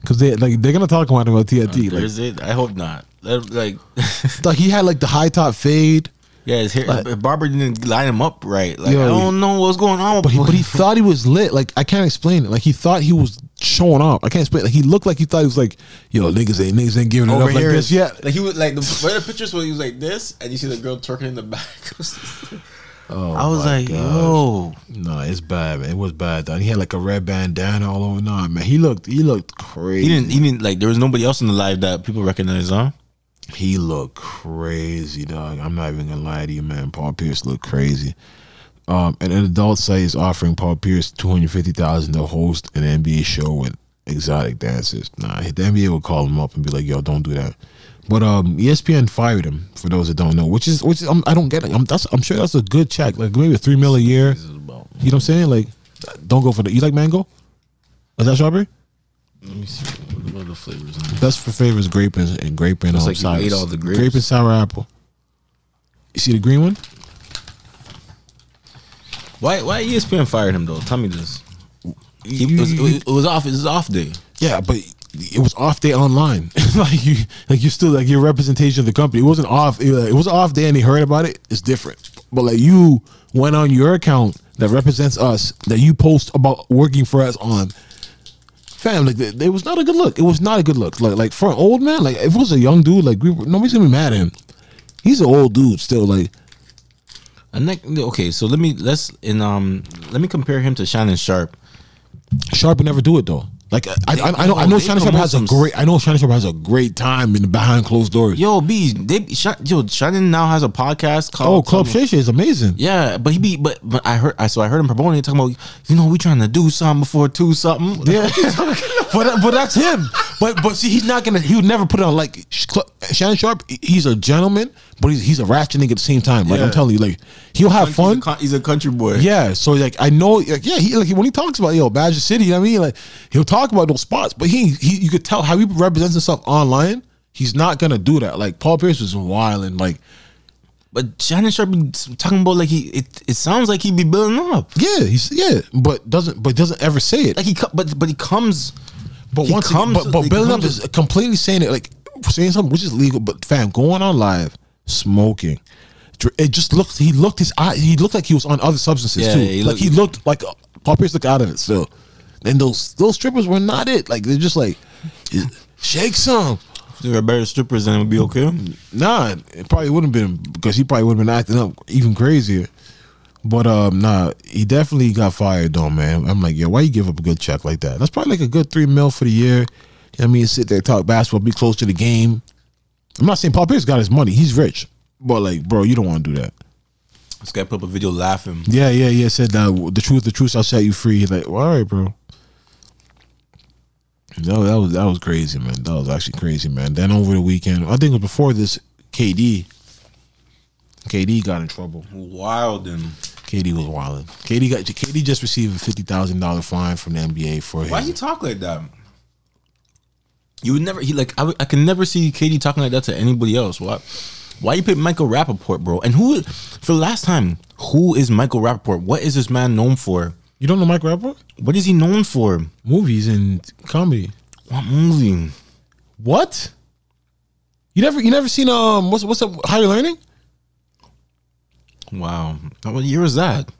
A: because they like they're gonna talk about him about TNT. Uh, like,
B: Is it? I hope not. Like,
A: like he had like the high top fade,
B: yeah, his hair,
A: Like-
B: Barber didn't line him up right. Like,
A: Yo,
B: I don't know what's going on.
A: but he, but he thought he was lit. Like I can't explain it. Like he thought he was showing off. I can't explain. Like he looked like he thought he was like, yo, niggas ain't niggas ain't giving it
B: over
A: up like
B: here
A: this
B: is-
A: yet.
B: Like he was like the where the pictures where he was like this, and you see the girl twerking in the back.
A: Oh,
B: I was
A: my
B: like,
A: gosh.
B: yo,
A: No, it's bad, man. It was bad. Though. He had like a red bandana all over. Nah, man, he looked he looked crazy.
B: he didn't. He didn't like. There was nobody else in the live that people recognize, huh?
A: He looked crazy, dog. I'm not even gonna lie to you, man. Paul Pierce looked crazy. Um, and an adult site is offering Paul Pierce two hundred fifty thousand to host an NBA show with exotic dancers. Nah, the NBA would call him up and be like, "Yo, don't do that." But um, ESPN fired him for those that don't know, which is which is, um, I don't get it. I'm that's I'm sure that's a good check, like maybe a three mil a year. You know what I'm saying? Like, don't go for the. You like mango? Is that strawberry?
B: Let me see what are the flavors.
A: Best for favors grape and, and grape and um,
B: like
A: sour-
B: ate all the grapes.
A: grape and sour apple. You see the green one?
B: Why? Why ESPN fired him though? Tell me this. He, it, was, it was off. It was off day.
A: Yeah, but it was off day online. like you, like you still like your representation of the company. It wasn't off. It, it was off day, and he heard about it. It's different. But like you went on your account that represents us, that you post about working for us on. Fam, like it, it was not a good look. It was not a good look. Like, like for an old man, like if it was a young dude, like we, were- nobody's gonna be mad at him. He's an old dude still. Like,
B: okay, so let me let's in um let me compare him to Shannon Sharpe.
A: Sharp would never do it though. Like I, I, I know, I know Shannon
B: Sharpe
A: has a great. I know Shannon Sharpe has a great time in behind closed doors.
B: Yo, B, they yo Shannon now has a podcast called.
A: Oh,
B: Club
A: Shay Shay is amazing.
B: Yeah, but he be but but I heard I so I heard him promoting talking about you know we trying to do something before two something.
A: Yeah, but but that's him. but but see, he's not gonna. He would never put it on like Shannon Sharpe. He's a gentleman, but he's he's a ratchet nigga at the same time. Like I'm telling you, like he'll have
B: He's a
A: fun.
B: con- He's a country boy.
A: Yeah, so like I know, like yeah, he like when he talks about yo Badger City, you know what I mean, like he'll talk about those spots, but he he you could tell how he represents himself online. He's not gonna do that. Like Paul Pierce was wild and like
B: But Shannon Sharpe be talking about like he. It, it sounds like he be building up.
A: yeah, he's yeah, but doesn't but doesn't ever say it.
B: Like he, but but he comes.
A: But
B: he
A: once
B: comes-
A: again, but but building up is completely saying it like saying something which is legal, but fam going on live smoking. It just looked. He looked his eye. He looked like he was on other substances
B: Yeah,
A: too.
B: he
A: like
B: looked-
A: he looked like uh, Paul Pierce looked out of it still. And those those strippers were not it. Like they're just like shake some.
B: If there were better strippers, then it would be okay.
A: Nah, it probably wouldn't have been because he probably would have been acting up even crazier. But um, nah, he definitely got fired though, man. I'm like, yo, why you give up a good check like that? That's probably like a good three mil for the year. You know what I mean, sit there, talk basketball, be close to the game. I'm not saying Paul Pierce got his money; he's rich, but like, bro, you don't want to do that.
B: This guy put up a video laughing.
A: Yeah, yeah, yeah. Said that the truth, the truth shall set you free. Like, well, all right, bro. No, that was that was crazy, man. That was actually crazy, man. Then over the weekend, I think it was before this, KD. KD got in trouble.
B: Wild
A: KD was wilding. KD got KD just received a fifty thousand dollar fine from the NBA for it.
B: why
A: his,
B: he talk like that? You would never. He like I, would- I can never see KD talking like that to anybody else. Why? Why you pick Michael Rappaport, bro? And who for the last time? Who is Michael Rappaport? What is this man known for?
A: You don't know Mike Rappaport?
B: What is he known for?
A: Movies and comedy.
B: What movie?
A: What? You never you never seen um what's what's up How you learning?
B: Wow. What year was that?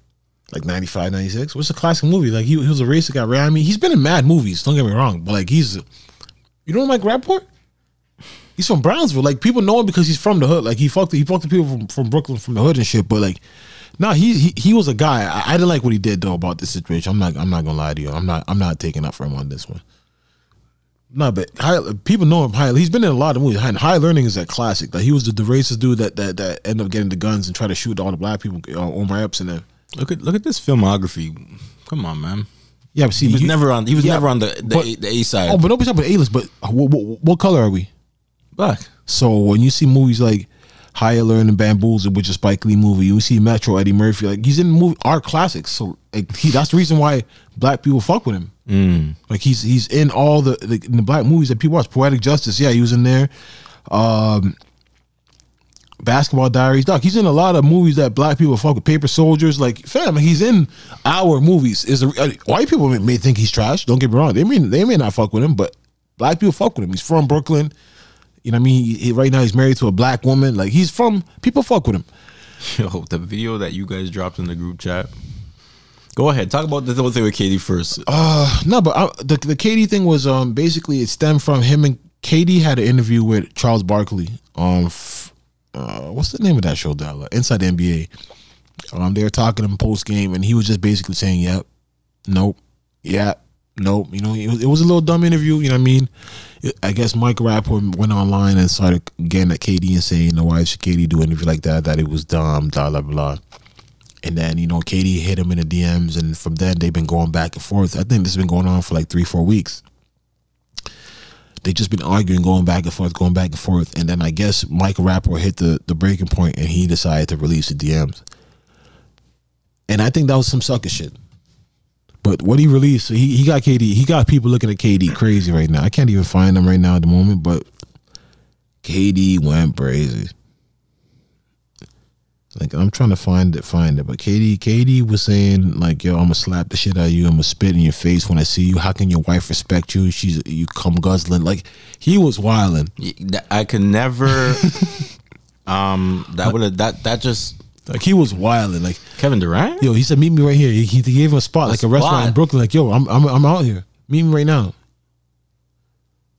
A: Like 95, 96. What's a classic movie? Like he, he was a racist guy, right? I mean, he's been in mad movies, don't get me wrong, but like he's you don't like Rappaport? He's from Brownsville. Like people know him because he's from the hood. Like he fucked he fucked the people from, from Brooklyn from the hood and shit. But like, nah, he he, he was a guy. I, I didn't like what he did though about this situation. I'm not I'm not gonna lie to you. I'm not I'm not taking up for him on this one. No, but high, people know him. High, he's been in a lot of movies. High, high Learning is a classic. Like he was the, the racist dude that that that ended up getting the guns and try to shoot all the black people. Uh, Omar Epps and them.
B: Look at look at this filmography. Come on, man.
A: Yeah, but see,
B: He was
A: you-
B: never on. He was
A: yeah,
B: never on the the,
A: but-
B: a, the A side.
A: Oh, but nobody's talking about A list. But what, what, what color are we?
B: Black.
A: So when you see movies like Higher Learning and Bamboozled, which is Spike Lee movie, you see Metro Eddie Murphy, like he's in movie art classics. So like he, that's the reason why black people fuck with him.
B: Mm.
A: Like he's he's in all the, the in the black movies that people watch. Poetic Justice, yeah, he was in there. Um, Basketball Diaries, Doc. He's in a lot of movies that black people fuck with. Paper Soldiers, like fam, he's in our movies. Is a, uh, white people may, may think he's trash. Don't get me wrong. They mean they may not fuck with him, but black people fuck with him. He's from Brooklyn. You know what I mean? He, right now he's married to a black woman. Like he's from people fuck with him.
B: Yo, the video that you guys dropped in the group chat. Go ahead, talk about the whole thing with KD first.
A: Uh, no, but I, the the KD thing was um basically it stemmed from him and KD had an interview with Charles Barkley on f- uh what's the name of that show, Dalla? Inside the NBA. Um, they were talking in post game, and he was just basically saying, "Yep, nope, yeah, nope." You know, it was, it was a little dumb interview. You know what I mean? It- I guess Mike Rappaport went online and started getting at KD and saying, "No, why should KD do an interview like that? That it was dumb." Blah blah blah. And then, you know, KD hit him in the DMs, and from then they've been going back and forth. I think this has been going on for like three, four weeks. They just been arguing, going back and forth, going back and forth. And then I guess Michael Rappaport hit the, the breaking point and he decided to release the DMs. And I think that was some sucker shit. But what he released, he, he got KD, he got people looking at KD crazy right now. I can't even find them right now at the moment, but KD went crazy. Like I'm trying to find it, find it. But KD, KD was saying like, "Yo, I'm gonna slap the shit out of you. I'm gonna spit in your face when I see you. How can your wife respect you? She's you come guzzling." Like he was wilding.
B: I could never. um, that would have that that just
A: Like he was wilding. Like
B: Kevin Durant.
A: yo, he said, "Meet me right here." He, he gave him a spot, like a restaurant in. Brooklyn. Like yo, I'm I'm I'm out here. Meet me right now.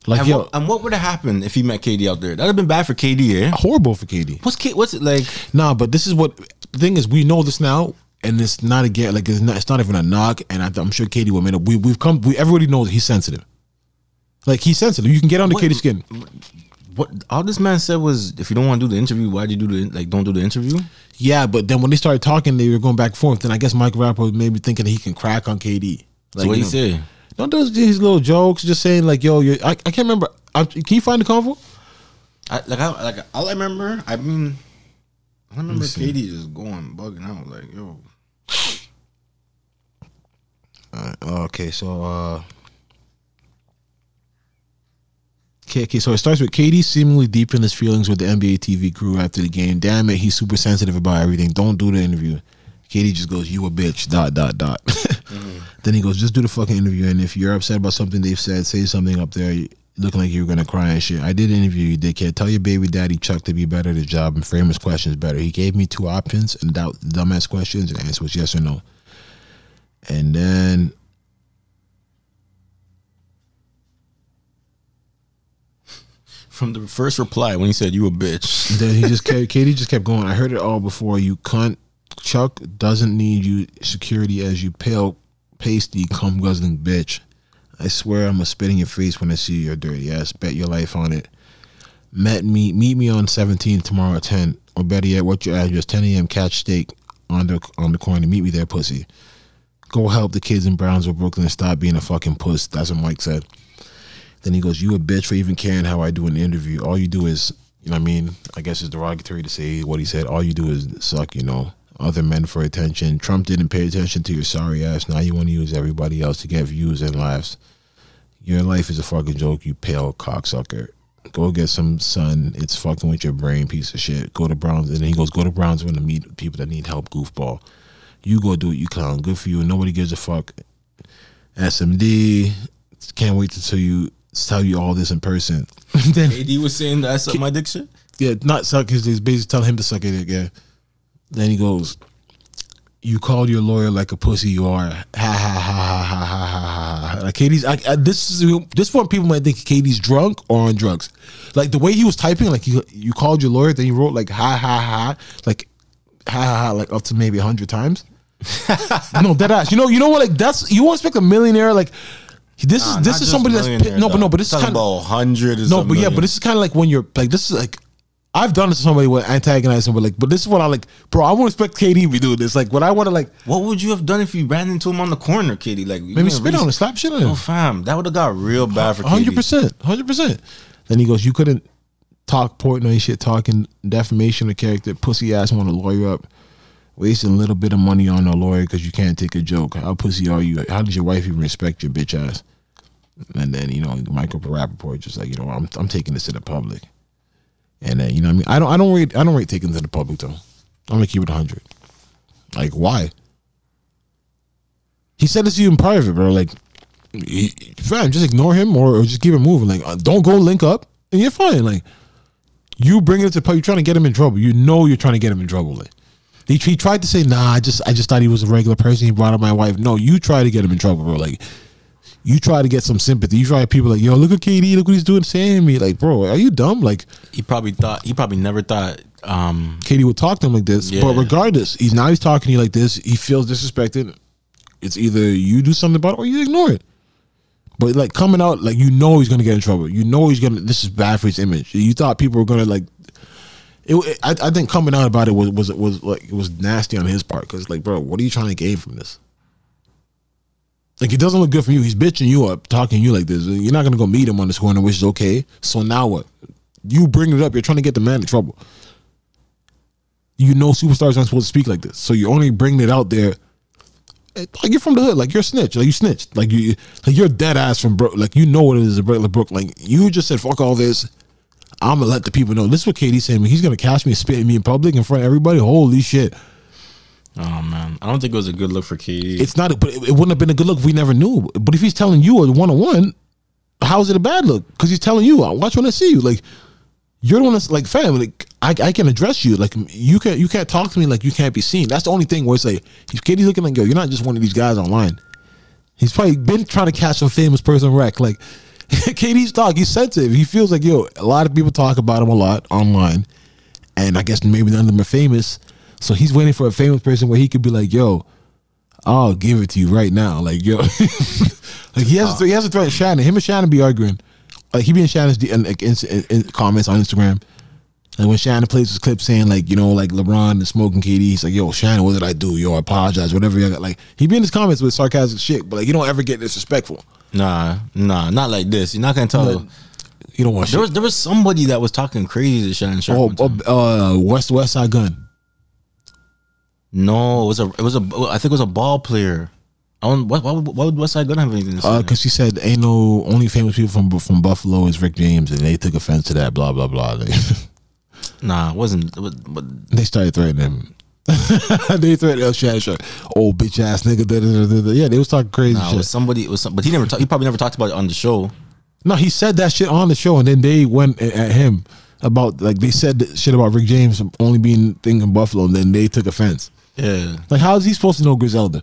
A: Like
B: and,
A: yo,
B: what, and what would have happened if he met KD out there? That'd have been bad for KD, eh?
A: horrible for KD.
B: What's K, what's it like?
A: Nah, but this is what the thing is. We know this now, and it's not a get like it's not. It's not even a knock. And I, I'm sure KD will admit it. We we've come. We everybody knows he's sensitive. Like he's sensitive. You can get under
B: What-
A: KD's skin.
B: What all this man said was, if you don't want to do the interview, why'd you do the like? Don't do the interview.
A: Yeah, but then when they started talking, they were going back and forth. Then I guess Mike Rappaport was maybe thinking he can crack on KD.
B: So what
A: you
B: he
A: know. Don't do these little jokes, just saying like, "Yo, you I, I can't remember. I, can you find the convo?
B: I, like I like all I remember. I mean, I remember. KD just going bugging out like yo.
A: Okay, so uh Okay, okay, so it starts with KD seemingly deep in his feelings with the NBA TV crew after the game. Damn it, he's super sensitive about everything. Don't do the interview. KD just goes, "You a bitch." Dot dot dot. Then he goes, "Just do the fucking interview, and if you're upset about something they've said, say something up there, looking like you're gonna cry and shit." I did interview you, dickhead. Tell your baby daddy Chuck to be better at his job and frame his questions better. He gave me two options and doubt dumbass questions, and the answer was yes or no. And then
B: From the first reply when he said you a bitch.
A: Then he just kept, KD just kept going. I heard it all before. You cunt. Chuck doesn't need you security as you pale, pasty, cum guzzling bitch. I swear I'm gonna spit in your face when I see your dirty ass. Bet your life on it. Met me, meet me on 17 tomorrow at 10. Or better yet, what's your address? 10 a.m. Catch steak on the on the corner. Meet me there, pussy. Go help the kids in Brownsville, Brooklyn, and stop being a fucking puss. That's what Mike said. Then he goes, "You a bitch for even caring how I do an interview. All you do is, you know, what I mean, I guess it's derogatory to say what he said. All you do is suck, you know, other men for attention. Trump didn't pay attention to your sorry ass. Now you want to use everybody else to get views and laughs. Your life is a fucking joke. You pale cocksucker. Go get some sun. It's fucking with your brain, piece of shit. Go to Browns, and then he goes, go to Brownsville to meet people that need help. Goofball. You go do it. You clown. Good for you. Nobody gives a fuck. SMD. Can't wait to tell you tell you all this in person. then
B: AD was saying that I suck my dick shit.
A: yeah, not suck his dick, basically tell him to suck it. dick, Yeah. Then he goes, "You called your lawyer like a pussy. You are." Ha ha ha ha ha ha ha. ha. Like KD's. I, I, this is this one people might think KD's drunk or on drugs. Like the way he was typing, like you you called your lawyer, then he wrote like ha ha ha, like ha ha ha, like up to maybe a hundred times. no, dead ass. You know, you know what? Like that's you want to expect a millionaire like. This
B: Nah,
A: is this is somebody that's no, but no, but this is kind of
B: hundred.
A: no, but yeah, but this is kind of like when you're like this is like I've done this to somebody with antagonizing, but like, but this is what I like, bro. I won't expect KD to be doing this. Like, what I want to like,
B: What would you have done if you ran into him on the corner, KD? Like
A: maybe spit
B: really-
A: on him, slap shit on him.
B: Oh,
A: him.
B: fam, that would have got real bad for
A: Hundred percent, hundred percent. Then he goes, "You couldn't talk Portnoy shit, talking defamation of character, pussy ass, want a lawyer up, wasting a little bit of money on a lawyer because you can't take a joke. How pussy are you? How does your wife even respect your bitch ass?" And then you know, Michael Rappaport just like you know, I'm I'm taking this to the public, and then you know, what I mean, I don't I don't rate I don't rate it to the public though. I'm gonna keep it hundred. Like why? He said this to you in private, bro. Like, he, fam, just ignore him or, or just keep it moving. Like, uh, don't go link up, and you're fine. Like, you bring it to public. You're trying to get him in trouble. You know you're trying to get him in trouble. Like, he, he tried to say, "Nah, I just I just thought he was a regular person." He brought up my wife. No, you try to get him in trouble, bro. Like, you try to get some sympathy. You try people like, "Yo, look at KD. Look what he's doing, saying to me." Like, bro, are you dumb? Like,
B: He probably thought. He probably never thought. Um,
A: KD would talk to him like this.
B: Yeah.
A: But regardless, he's now he's talking to you like this. He feels disrespected. It's either you do something about it or you ignore it. But like coming out, like you know he's gonna get in trouble. You know he's gonna. This is bad for his image. You thought people were gonna like. It, it- I, I think coming out about it was was was like it was nasty on his part because like bro, what are you trying to gain from this? Like it doesn't look good for you. He's bitching you up, talking to you like this. You're not gonna go meet him on this corner, which is okay. So now what? You bring it up. You're trying to get the man in trouble you know superstars aren't supposed to speak like this. So you're only bringing it out there. eh, Like you're from the hood, like you're a snitch, like you snitched, like you, like you're dead ass from Brook, like you know what it is, regular Brook. Like you just said, fuck all this. I'm gonna let the people know. This is what KD's saying. He's gonna catch me spit at me in public in front of everybody. Holy shit!
B: Oh man, I don't think it was a good look for KD.
A: It's not, but it, it wouldn't have been a good look if we never knew. But if he's telling you a one on one, how is it a bad look? Because he's telling you, I watch when I see you. Like you're the one that's like, fam, like I, I can address you. Like you can't you can't talk to me like you can't be seen. That's the only thing where it's like he's looking like yo, you're not just one of these guys online. He's probably been trying to catch some famous person wreck. Like KD's talk, he's sensitive. He feels like yo, a lot of people talk about him a lot online, and I guess maybe none of them are famous. So he's waiting for a famous person where he could be like, yo, I'll give it to you right now. Like yo, like he has to, he has to threaten Shannon. Him and Shannon be arguing. Like he be in Shannon's D- in, like, in, in, comments on Instagram. And when Shannon plays his clip saying like you know like LeBron and smoking KD, he's like yo Shannon, what did I do? Yo, I apologize, whatever. You got. Like he be in his comments with sarcastic shit, but like you don't ever get disrespectful.
B: Nah, nah, not like this. You're not gonna tell.
A: No, You don't want
B: there
A: shit.
B: was there was somebody that was talking crazy to Shannon Sharpe.
A: Oh, oh, uh, West West Side Gun.
B: No, it was a it was a I think it was a ball player. I don't, what, why, would- why would Westside Gun have anything to say?
A: Uh, cause she said ain't no only famous people from from Buffalo is Rick James, and they took offense to that. Blah blah blah.
B: Nah, it wasn't. It was, but
A: they started threatening him. they threatened El. Old bitch ass nigga. Da, da, da. Yeah, they was talking crazy
B: nah, it
A: shit.
B: was somebody. It was some, but he never. Talk, he probably never talked about it on the show.
A: No, he said that shit on the show, and then they went at him about like they said shit about Rick James only being thing in Buffalo, and then they took offense.
B: Yeah.
A: Like, how is he supposed to know Griselda?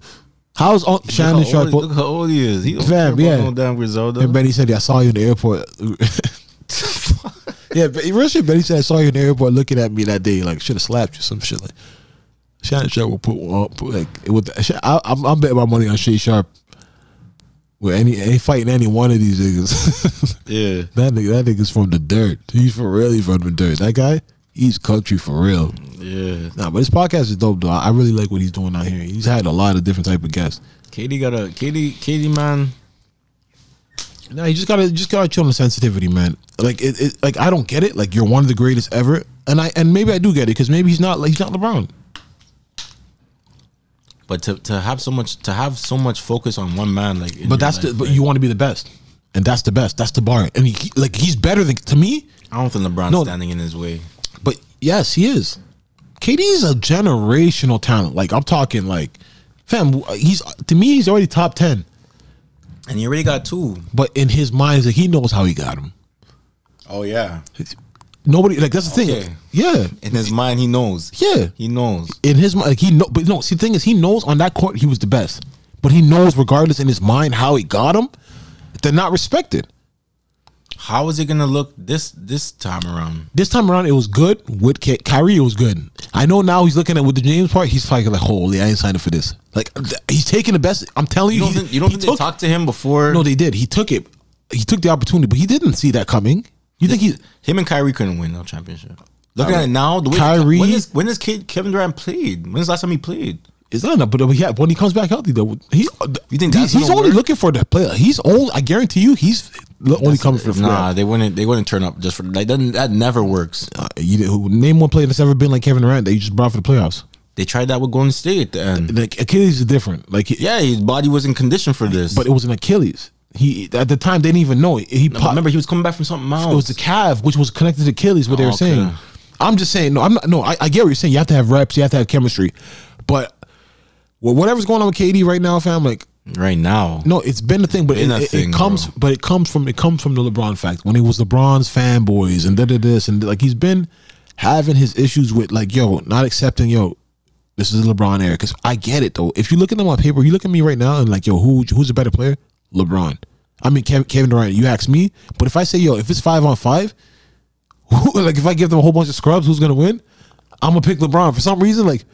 A: How's uh, Shannon
B: look
A: Sharp?
B: old, look how old he is. He don't
A: Fam,
B: care
A: yeah.
B: damn Griselda.
A: And Benny said, yeah, I saw you in the airport. yeah, but real shit. Benny said, I saw you in the airport looking at me that day. Like, should have slapped you, some shit like. Shannon Sharp will put, uh, put like with. I, I'm, I'm betting my money on Shay Sharp. With any, any fighting any one of these niggas.
B: yeah.
A: that nigga, that nigga's from the dirt. He's for real. He's from the dirt. That guy, he's country for real.
B: Yeah.
A: Nah, but his podcast is dope though. I really like what he's doing out here. He's had a lot of different type of guests.
B: KD got a KD KD man.
A: No, you just gotta just gotta chill on the sensitivity, man. Like it, it like I don't get it. Like you're one of the greatest ever, and I and maybe I do get it because maybe he's not like he's not LeBron.
B: But to, to have so much to have so much focus on one man, like,
A: But that's the but
B: like,
A: you want to be the best, and that's the best. That's the bar, and he, like he's better than to me.
B: I don't think LeBron's
A: No.
B: standing in his way.
A: But yes, he is. KD is a generational talent. Like I'm talking like, fam. He's to me he's already top ten.
B: And he already got two.
A: But in his mind, like, he knows how he got him.
B: Oh yeah.
A: Nobody like that's the
B: Okay.
A: thing. Yeah,
B: In his mind, he knows.
A: yeah.
B: He knows.
A: in his mind, like he know, but no. See, the thing is, he knows on that court he was the best, but he knows regardless in his mind how he got him, they're not respected.
B: How is it gonna look this this time around?
A: This time around, it was good with Ky- Kyrie. It was good. I know now he's looking at with the James part. He's probably like, holy, I ain't signed up for this. Like th- he's taking the best. I'm telling you,
B: You don't
A: he-
B: think, you don't think
A: took-
B: they talked to him before?
A: No, they did. He took it. He took the opportunity, but he didn't see that coming. You think he?
B: him and Kyrie couldn't win no championship. Looking at it now, the way
A: Kyrie-
B: when is when is Kevin Durant played? When's the last time he played?
A: It's not enough, but yeah, when he comes back healthy, though, he.
B: You think
A: he's,
B: that's
A: he's only
B: work?
A: looking for the player? He's only. I guarantee you, he's only coming for the
B: Nah,
A: player.
B: they wouldn't. They wouldn't turn up just for like that. That never works.
A: Uh, you, name one player that's ever been like Kevin Durant that you just brought for the playoffs.
B: They tried that with Golden State at the end.
A: Like Achilles is different. Like
B: Yeah, his body was in condition for this.
A: but it was an Achilles. He at the time they didn't even know it. He
B: No, remember he was coming back from something else.
A: it was the calf, which was connected to Achilles. What they
B: Oh,
A: were
B: okay.
A: saying. I'm just saying. No, I'm not. No, I, I get what you're saying. You have to have reps. You have to have chemistry. But well, whatever's going on with KD right now, fam. Like
B: right now.
A: no, it's been a thing, but
B: Been
A: it,
B: a
A: it- it comes.
B: bro.
A: But it comes from it comes from the LeBron fact when he was LeBron's fanboys and da da this and like he's been having his issues with like yo not accepting yo. This is the LeBron era because I get it though. If you look at them on paper, you look at me right now and like yo, who who's a better player? LeBron. I mean Kevin, Kevin Durant. You ask me, but if I say yo, if it's five on five, who, like if I give them a whole bunch of scrubs, who's gonna win? I'm gonna pick LeBron for some reason. Like,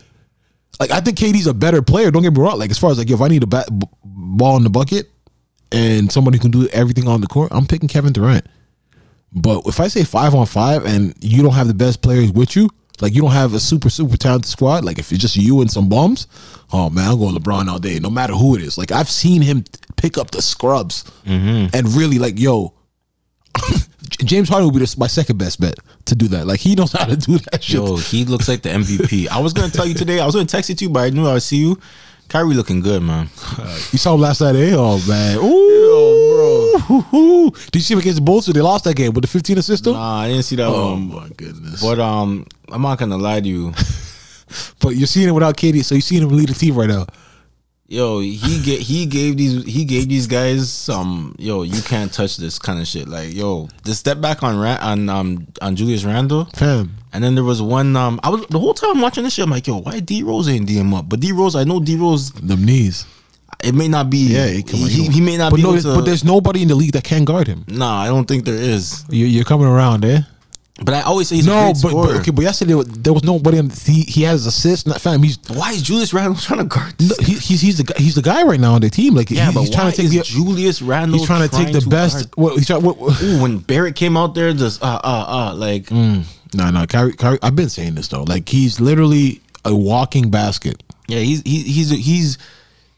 A: like I think KD's a better player. Don't get me wrong. Like as far as like if I need a bat, b- ball in the bucket and somebody who can do everything on the court, I'm picking Kevin Durant. But if I say five on five and you don't have the best players with you, like you don't have a super super talented squad, like if it's just you and some bums, oh man, I'm going LeBron all day, no matter who it is. Like I've seen him pick up the scrubs mm-hmm. and really like yo. James Harden would be the, my second best bet to do that. Like he knows how to do that shit.
B: Yo, he looks like the MVP. I was gonna tell you today. I was gonna text it to you, but I knew I would see you. Kyrie looking good, man.
A: You saw him last night, eh? Oh man, ooh, bro. Did you see him against the Bulls? They lost that game with the 15 assist. though?
B: Nah, I didn't see that
A: Oh
B: one.
A: my goodness!
B: But um, I'm not gonna lie to you.
A: But you're seeing it without KD, so you're seeing him lead the team right now.
B: Yo, he get he gave these he gave these guys some yo, you can't touch this kind of shit. Like yo, the step back on Ran- on um on Julius Randle.
A: Fam,
B: And then there was one um I was the whole time I'm watching this shit, I'm like, yo, why D Rose ain't D him up? But D Rose, I know D Rose
A: them knees.
B: it may not be
A: Yeah, he, come on,
B: he, he may not
A: but
B: be
A: no,
B: able
A: there's-
B: to
A: but there's nobody in the league that can guard him.
B: Nah, I don't think there is.
A: You, you're coming around, eh?
B: But I always say he's a
A: No,
B: great
A: but, but okay, but yesterday there was nobody. On, the he he has assists. Not fam. He's
B: why is Julius Randle trying to guard
A: no, he, he's he's the guy, he's the guy right now on the team. Like
B: yeah,
A: he-
B: but
A: he's trying to take the
B: Julius Randle
A: he's trying to take the best. What he's trying. What, what,
B: Ooh, when Barrett came out there, just uh uh uh like
A: no, no, Kyrie, Kyrie. I've been saying this though. Like he's literally a walking basket.
B: yeah, he's he, he's he's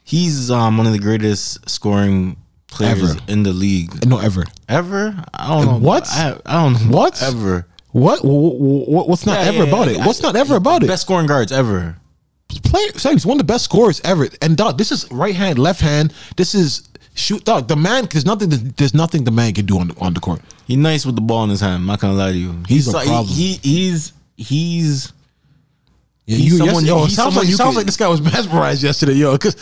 B: he's um one of the greatest scoring players
A: Ever.
B: in the league.
A: No, ever.
B: Ever? I don't know.
A: What?
B: I, I don't know.
A: What?
B: Ever?
A: What? Wh- wh- wh- What's not
B: Yeah,
A: ever
B: yeah,
A: about
B: yeah.
A: it? What's not ever about it?
B: Best scoring guards ever.
A: Play, Sorry, he's one of the best scorers ever. And dog, this is right hand, left hand. This is shoot. Dog, the man. There's nothing. There's nothing the man can do on the, on the court.
B: He's nice with the ball in his hand. I'm not gonna lie to you.
A: He's a
B: like-
A: problem.
B: He, he's he's
A: Yeah,
B: He's
A: you,
B: someone-
A: yo,
B: he's
A: sounds
B: someone
A: like
B: you
A: sounds
B: could-
A: like this guy was mesmerized yesterday, yo. Cause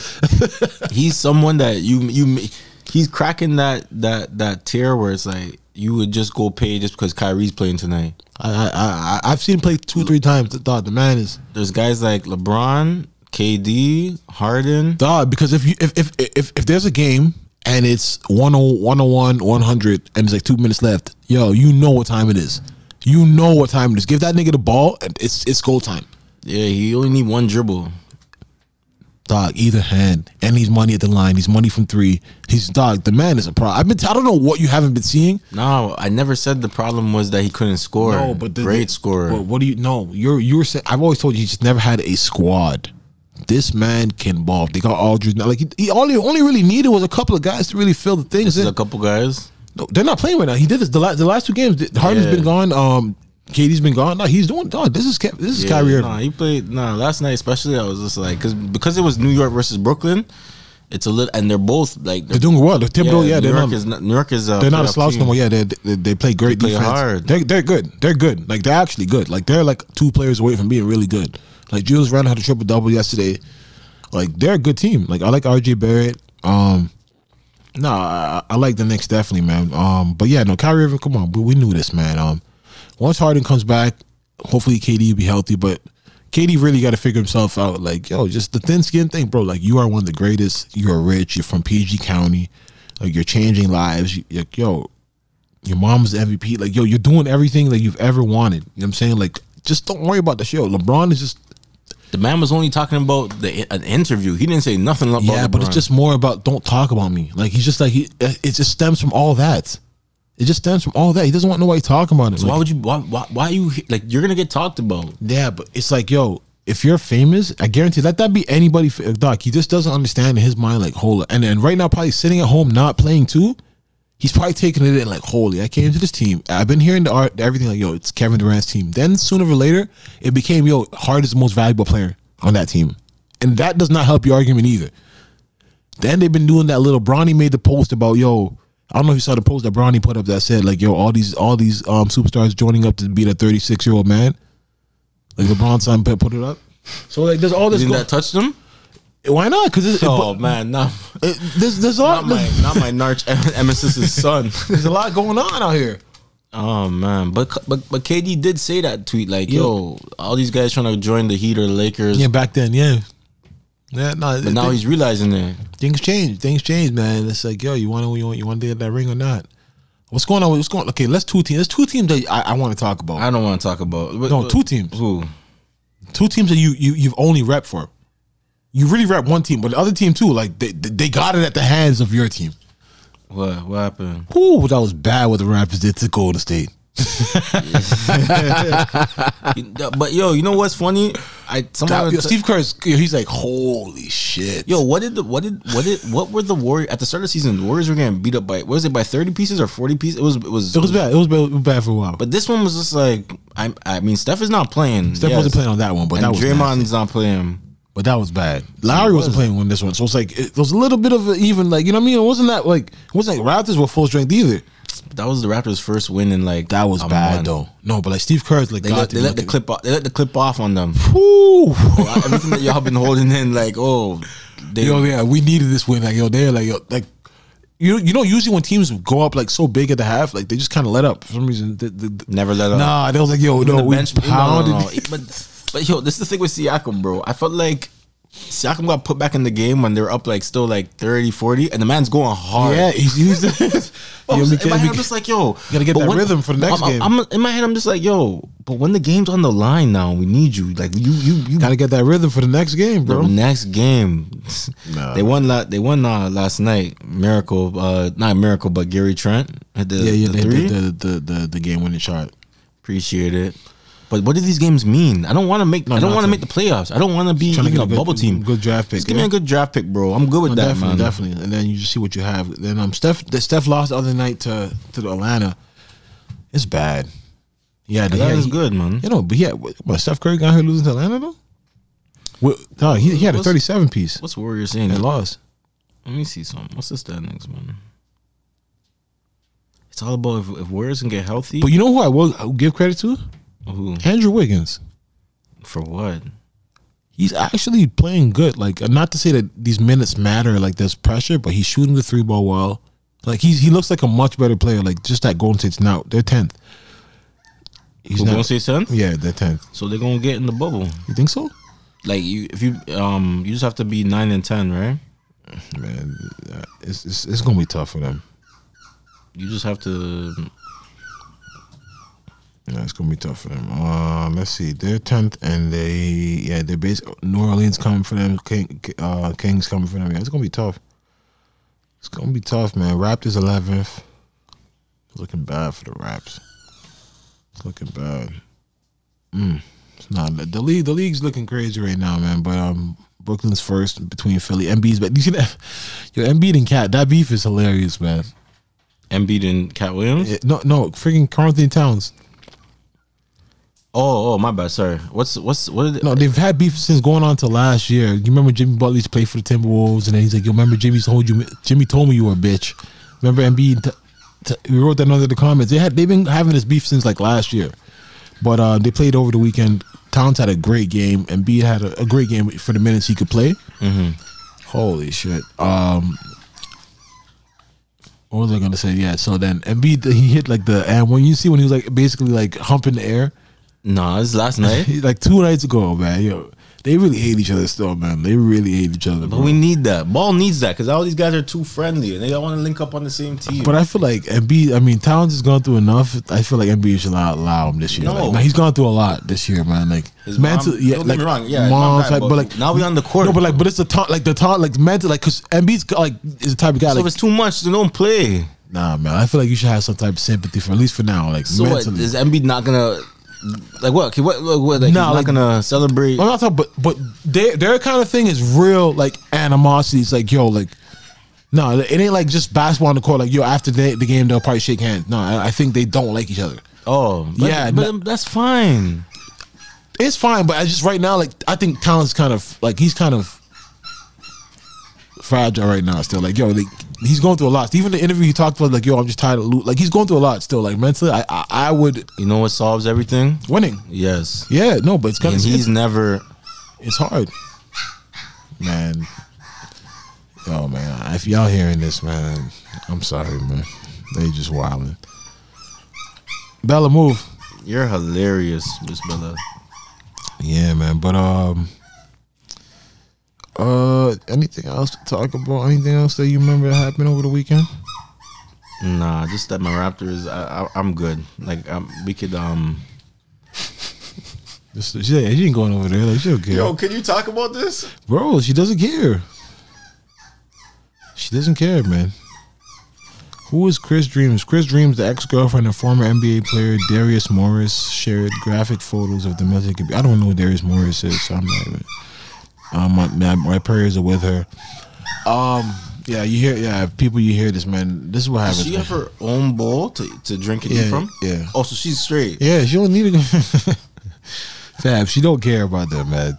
B: he's someone that you you he's cracking that that that tier where it's like you would just go pay just because Kyrie's playing tonight.
A: I, I I I've seen him play two three times. Dog, the man is
B: There's guys like LeBron, KD, Harden.
A: dog because if you if if if, if there's a game and it's 101, 101, 100 and it's like two minutes left, yo, you know what time it is. You know what time it is. Give that nigga the ball and it's it's goal time.
B: Yeah, he only need one dribble.
A: Dog, either hand, and he's money at the line. He's money from three. He's dog. The man is a problem. I've been. I don't know what you haven't been seeing.
B: No, I never said the problem was that he couldn't score.
A: No, but the,
B: great scorer.
A: But what do you know? You're you're saying. I've always told you, he just never had a squad. This man can ball. They got Aldridge. Now, Like he, he only only really needed was a couple of guys to really fill the things
B: this
A: in.
B: a couple guys.
A: No, they're not playing right now. He did this the last the last two games. Harden's
B: Yeah.
A: been gone. Um, KD's been gone. No, he's doing. Dog, this is Ke- this is
B: Yeah,
A: Kyrie Irving.
B: Nah, he played. Nah, last night especially, I was just like, because because it was New York versus Brooklyn. It's a little, and they're both like
A: They're doing well. The Thibodeau, yeah,
B: New
A: they're
B: York
A: not.
B: is not, New York is uh,
A: they're not a slouch no more. Yeah, they, they they play great
B: They play
A: defense.
B: hard.
A: They're they're good. They're good. Like they're actually good. Like they're like two players away from being really good. Like Julius Randle had a triple double yesterday. Like they're a good team. Like I like RJ Barrett. Um, no, I, I like the Knicks definitely, man. Um, but yeah, no, Kyrie Irving. Come on, we, we knew this, man. Um, once Harden comes back, hopefully KD will be healthy. But KD really got to figure himself out. Like yo, just the thin skin thing, bro. Like you are one of the greatest. You are rich. You're from PG County. Like you're changing lives. You, like yo, your mom's MVP. Like, yo, you're doing everything that you've ever wanted. You know what I'm saying? Like, just don't worry about the show. LeBron is just
B: The man was only talking about the an interview. He didn't say nothing about.
A: yeah, but it's just more about don't talk about me. Like he's just like he. It just stems from all that. It just stems from all that. He doesn't want nobody talking about it.
B: So why would you? Why, why? Why you like? You're gonna get talked about.
A: yeah, but it's like yo, if you're famous, I guarantee let that be anybody. Doc, he just doesn't understand in his mind. Like, hold, and then right now probably sitting at home not playing too. He's probably taking it in like, holy, I came to this team. I've been hearing the art, everything like, yo, it's Kevin Durant's team. Then sooner or later, it became, yo, Hard is the most valuable player on that team. And that does not help your argument either. Then they've been doing that little Bronny made the post about, yo, I don't know if you saw the post that Bronny put up that said, like, yo, all these all these um superstars joining up to beat a 36 year old man. Like LeBron son put put it up. So like there's all this
B: think
A: go-
B: that touched him?
A: why not? Because
B: Oh man, no,
A: it, there's there's a lot
B: not my not my Narch Emmesis' son.
A: there's a lot going on out here.
B: Oh man, but but but KD did say that tweet like, yo, all these guys trying to join the Heat or Lakers.
A: Yeah, back then, yeah. Yeah, no.
B: But now he's realizing that.
A: things change. Things change, man. It's like, yo, you want to you want you want to get that ring or not? What's going on? What's going? Okay, let's two teams. There's two teams that I, I want to talk about.
B: I don't want to talk about. but-
A: No, two teams.
B: Who?
A: two teams that you you you've only rep for. You really rep one team, but the other team too. Like they they got it at the hands of your team.
B: What? What happened?
A: Ooh, that was bad what the Raptors did to Golden State.
B: But yo, you know what's funny? I someone
A: Steve Kerr's he's like, holy shit.
B: Yo, what did the what did what did what were the Warriors at the start of the season? The Warriors were getting beat up by what was it by thirty pieces or forty pieces? It was it was
A: it was bad. It was bad, bad for a while.
B: But this one was just like I I mean Steph is not playing.
A: Steph
B: yes.
A: wasn't playing on that one, but
B: and
A: that was
B: Draymond's not playing.
A: But that was bad. Lowry wasn't playing on this one, so it's like it, was a little bit of even like you know what I mean. It wasn't that like it wasn't like Raptors were full strength either.
B: That was the Raptors' first win in like
A: That was bad
B: month.
A: though. No, but like Steve Kerr's like
B: They
A: God,
B: let, they let the clip off. They let the clip off on them. Everything that y'all been holding in, like oh, they
A: yo, yeah, we needed this win. Like yo, they're like yo, like you you know usually when teams go up like so big at the half, like they just kind of let up for some reason. The, the, the-
B: never let up.
A: nah, they was like yo,
B: Even
A: no, we
B: bench, no, no,
A: pounded.
B: no, no. But but yo, this is the thing with Siakam, bro. I felt like Siakam got put back in the game when they were up like still like 30, 40, and the man's going hard.
A: Yeah, he's, he's
B: well,
A: yo,
B: in my head, I'm just like, yo,
A: gotta get that rhythm for the next
B: I'm,
A: game.
B: I'm, in my head, I'm just like, yo, but when the game's on the line now, we need you. Like you, you, you
A: gotta get that rhythm for the next game,
B: the
A: bro.
B: next game.
A: Nah.
B: They won. La- they won uh, last night. Miracle, uh, not miracle, but Gary Trent had the,
A: Yeah, yeah,
B: the
A: they
B: three.
A: did the, the the the game winning shot.
B: Appreciate it. But what do these games mean? I don't want to make.
A: No,
B: I don't want to make the playoffs. I don't want to be even a
A: a good-
B: bubble team.
A: good draft pick,
B: Just give me a good draft pick, bro. I'm good with
A: No,
B: that,
A: definitely,
B: man.
A: definitely. And then you just see what you have. Then um, Steph, the Steph lost the other night to to the Atlanta. It's bad. Yeah,
B: That is good, man.
A: You know, but yeah, what, what, Steph Curry got here losing to Atlanta though. Well, no, he, he had a thirty-seven piece.
B: What's Warriors saying?
A: They lost.
B: Let me see some. What's the standings, man? It's all about if, if Warriors can get healthy.
A: But you know who I'll give credit to?
B: Who
A: Andrew Wiggins.
B: for what?
A: He's actually playing good. Like, not to say that these minutes matter. Like, there's pressure, but he's shooting the three ball well. Like, he's he looks like a much better player. Like, just that Golden State's now they're tenth. He's
B: gonna say tenth?
A: Yeah, they're tenth.
B: So they're gonna get in the bubble.
A: You think so?
B: Like you, if you um, you just have to be nine and ten, right?
A: Man, uh, it's, it's it's gonna be tough for them.
B: You just have to.
A: Yeah, it's gonna be tough for them. Um, let's see, they're tenth, and they yeah they're base New Orleans coming for them. King, uh, Kings coming for them. Yeah, it's gonna be tough. It's gonna be tough, man. Raptors eleventh. Looking bad for the Raps. It's looking bad. Mm. It's not the league. The league's looking crazy right now, man. But um, Brooklyn's first between Philly. Embiid's, but you see that? Yo, Embiid and Cat. That beef is hilarious, man.
B: Embiid and Katt Williams.
A: Yeah, no, no, freaking Karl-Anthony Towns.
B: Oh, oh, my bad. Sorry. What's what's what? Did,
A: No, they've had beef since going on to last year. You remember Jimmy Butler's play for the Timberwolves, and then he's like, "You remember Jimmy told you? Jimmy told me you were a bitch." Remember Embiid? T- t- we wrote that under the comments. They had they've been having this beef since like last year, but uh, they played over the weekend. Towns had a great game, and Embiid had a, a great game for the minutes he could play. Holy shit! Um, what was I gonna say? Yeah. So then Embiid he hit like the and when you see when he was like basically like humping the air.
B: Nah, is last night.
A: like two nights ago, man. Yo, they really hate each other still, man. They really hate each other.
B: But
A: Bro.
B: we need that. Ball needs that because all these guys are too friendly and they don't want to link up on the same team.
A: But I feel like Embiid. I mean, Towns has gone through enough. I feel like Embiid should allow, allow him this year.
B: No.
A: Like, man, he's gone through a lot this year, man. Like
B: His mom-
A: mental, yeah,
B: don't get
A: like
B: me wrong, yeah,
A: mom,
B: mom
A: type,
B: but
A: but like
B: now we on the court.
A: No, but like, but it's the taunt, like the taunt, like mental, like because Embiid's like is the type of guy.
B: so
A: like,
B: if it's too much, then don't play.
A: nah, man. I feel like you should have some type of sympathy for at least for now. Like
B: So what
A: mentally.
B: is Embiid not gonna like what? What, what, what like he's
A: like-
B: not gonna celebrate?
A: I'm not talking, but but their their kind of thing is real like animosity. It's like yo, like no, it ain't like just basketball on the court. Like yo, after the, the game they'll probably shake hands. No, I, I think they don't like each other.
B: Oh, but,
A: Yeah,
B: but
A: no-
B: that's fine.
A: It's fine, but I just right now like I think Towns kind of like he's kind of fragile right now. Still like yo, like he's going through a lot. Even the interview he talked about like yo, I'm just tired of lo-. like he's going through a lot still. Like mentally, I I, I would
B: You know what solves everything?
A: winning.
B: Yes.
A: Yeah, no, but it's kind
B: And
A: of
B: he's
A: it's,
B: never.
A: it's hard, man. Yo, man, if y'all hearing this, man, I'm sorry, man. They just wilding. Bella, move.
B: You're hilarious, Miss Bella.
A: Yeah, man. But um, uh, anything else to talk about? Anything else that you remember that happened over the weekend?
B: Nah, just that my Raptors. I, I, I'm good. Like um, we could um.
A: Just, she, she ain't going over there. Like she don't care, Yo,
B: can you talk about this?
A: bro. She doesn't care. She doesn't care, man. Who is Chris Dreams? Chris Dreams, the ex-girlfriend of former NBA player Darius Morris, shared graphic photos of domestic abuse. I don't know who Darius Morris is, so I'm not even. Um, my, my, my prayers are with her. Um, yeah, you hear, yeah, people, you hear this, man. This is what
B: Does
A: happens.
B: she
A: man.
B: have her own bowl to, to drink and
A: Yeah,
B: eat from?
A: yeah.
B: Oh, so she's straight.
A: Yeah, she don't need it. Fab, she don't care about that, man.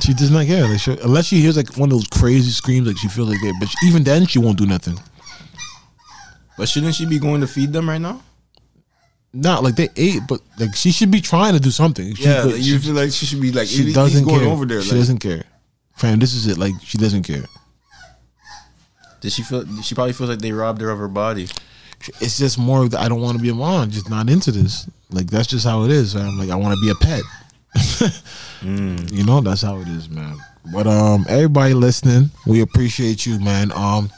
A: She does not care. Like, she, unless she hears like one of those crazy screams, like she feels like that. But she, even then, she won't do nothing.
B: But shouldn't she be going to feed them right now?
A: Not like they ate, but like she should be trying to do something. She,
B: Yeah,
A: but
B: like,
A: she,
B: you feel like she should be like
A: she doesn't
B: going
A: care.
B: over there.
A: She
B: like,
A: doesn't care. Fam, this is it. Like she doesn't care.
B: Did she feel? She probably feels like they robbed her of her body.
A: It's just more that I don't want to be a mom. Just not into this. Like that's just how it is. I'm like I want to be a pet. You know that's how it is, man. But um, everybody listening, we appreciate you, man. Um,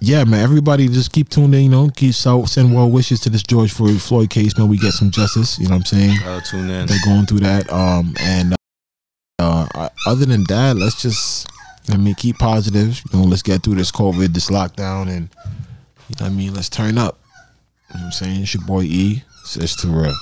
A: yeah, man. Everybody just keep tuned in. You know, keep so send well wishes to this George Floyd case, man. We get some justice. You know what I'm saying?
B: Gotta tune in.
A: They're going through that. Um, and uh, other than that, let's just, I mean, keep positive. You know, let's get through this COVID, this lockdown, and you know what I mean, let's turn up. You know what I'm saying? It's your boy E. It's too Terrell.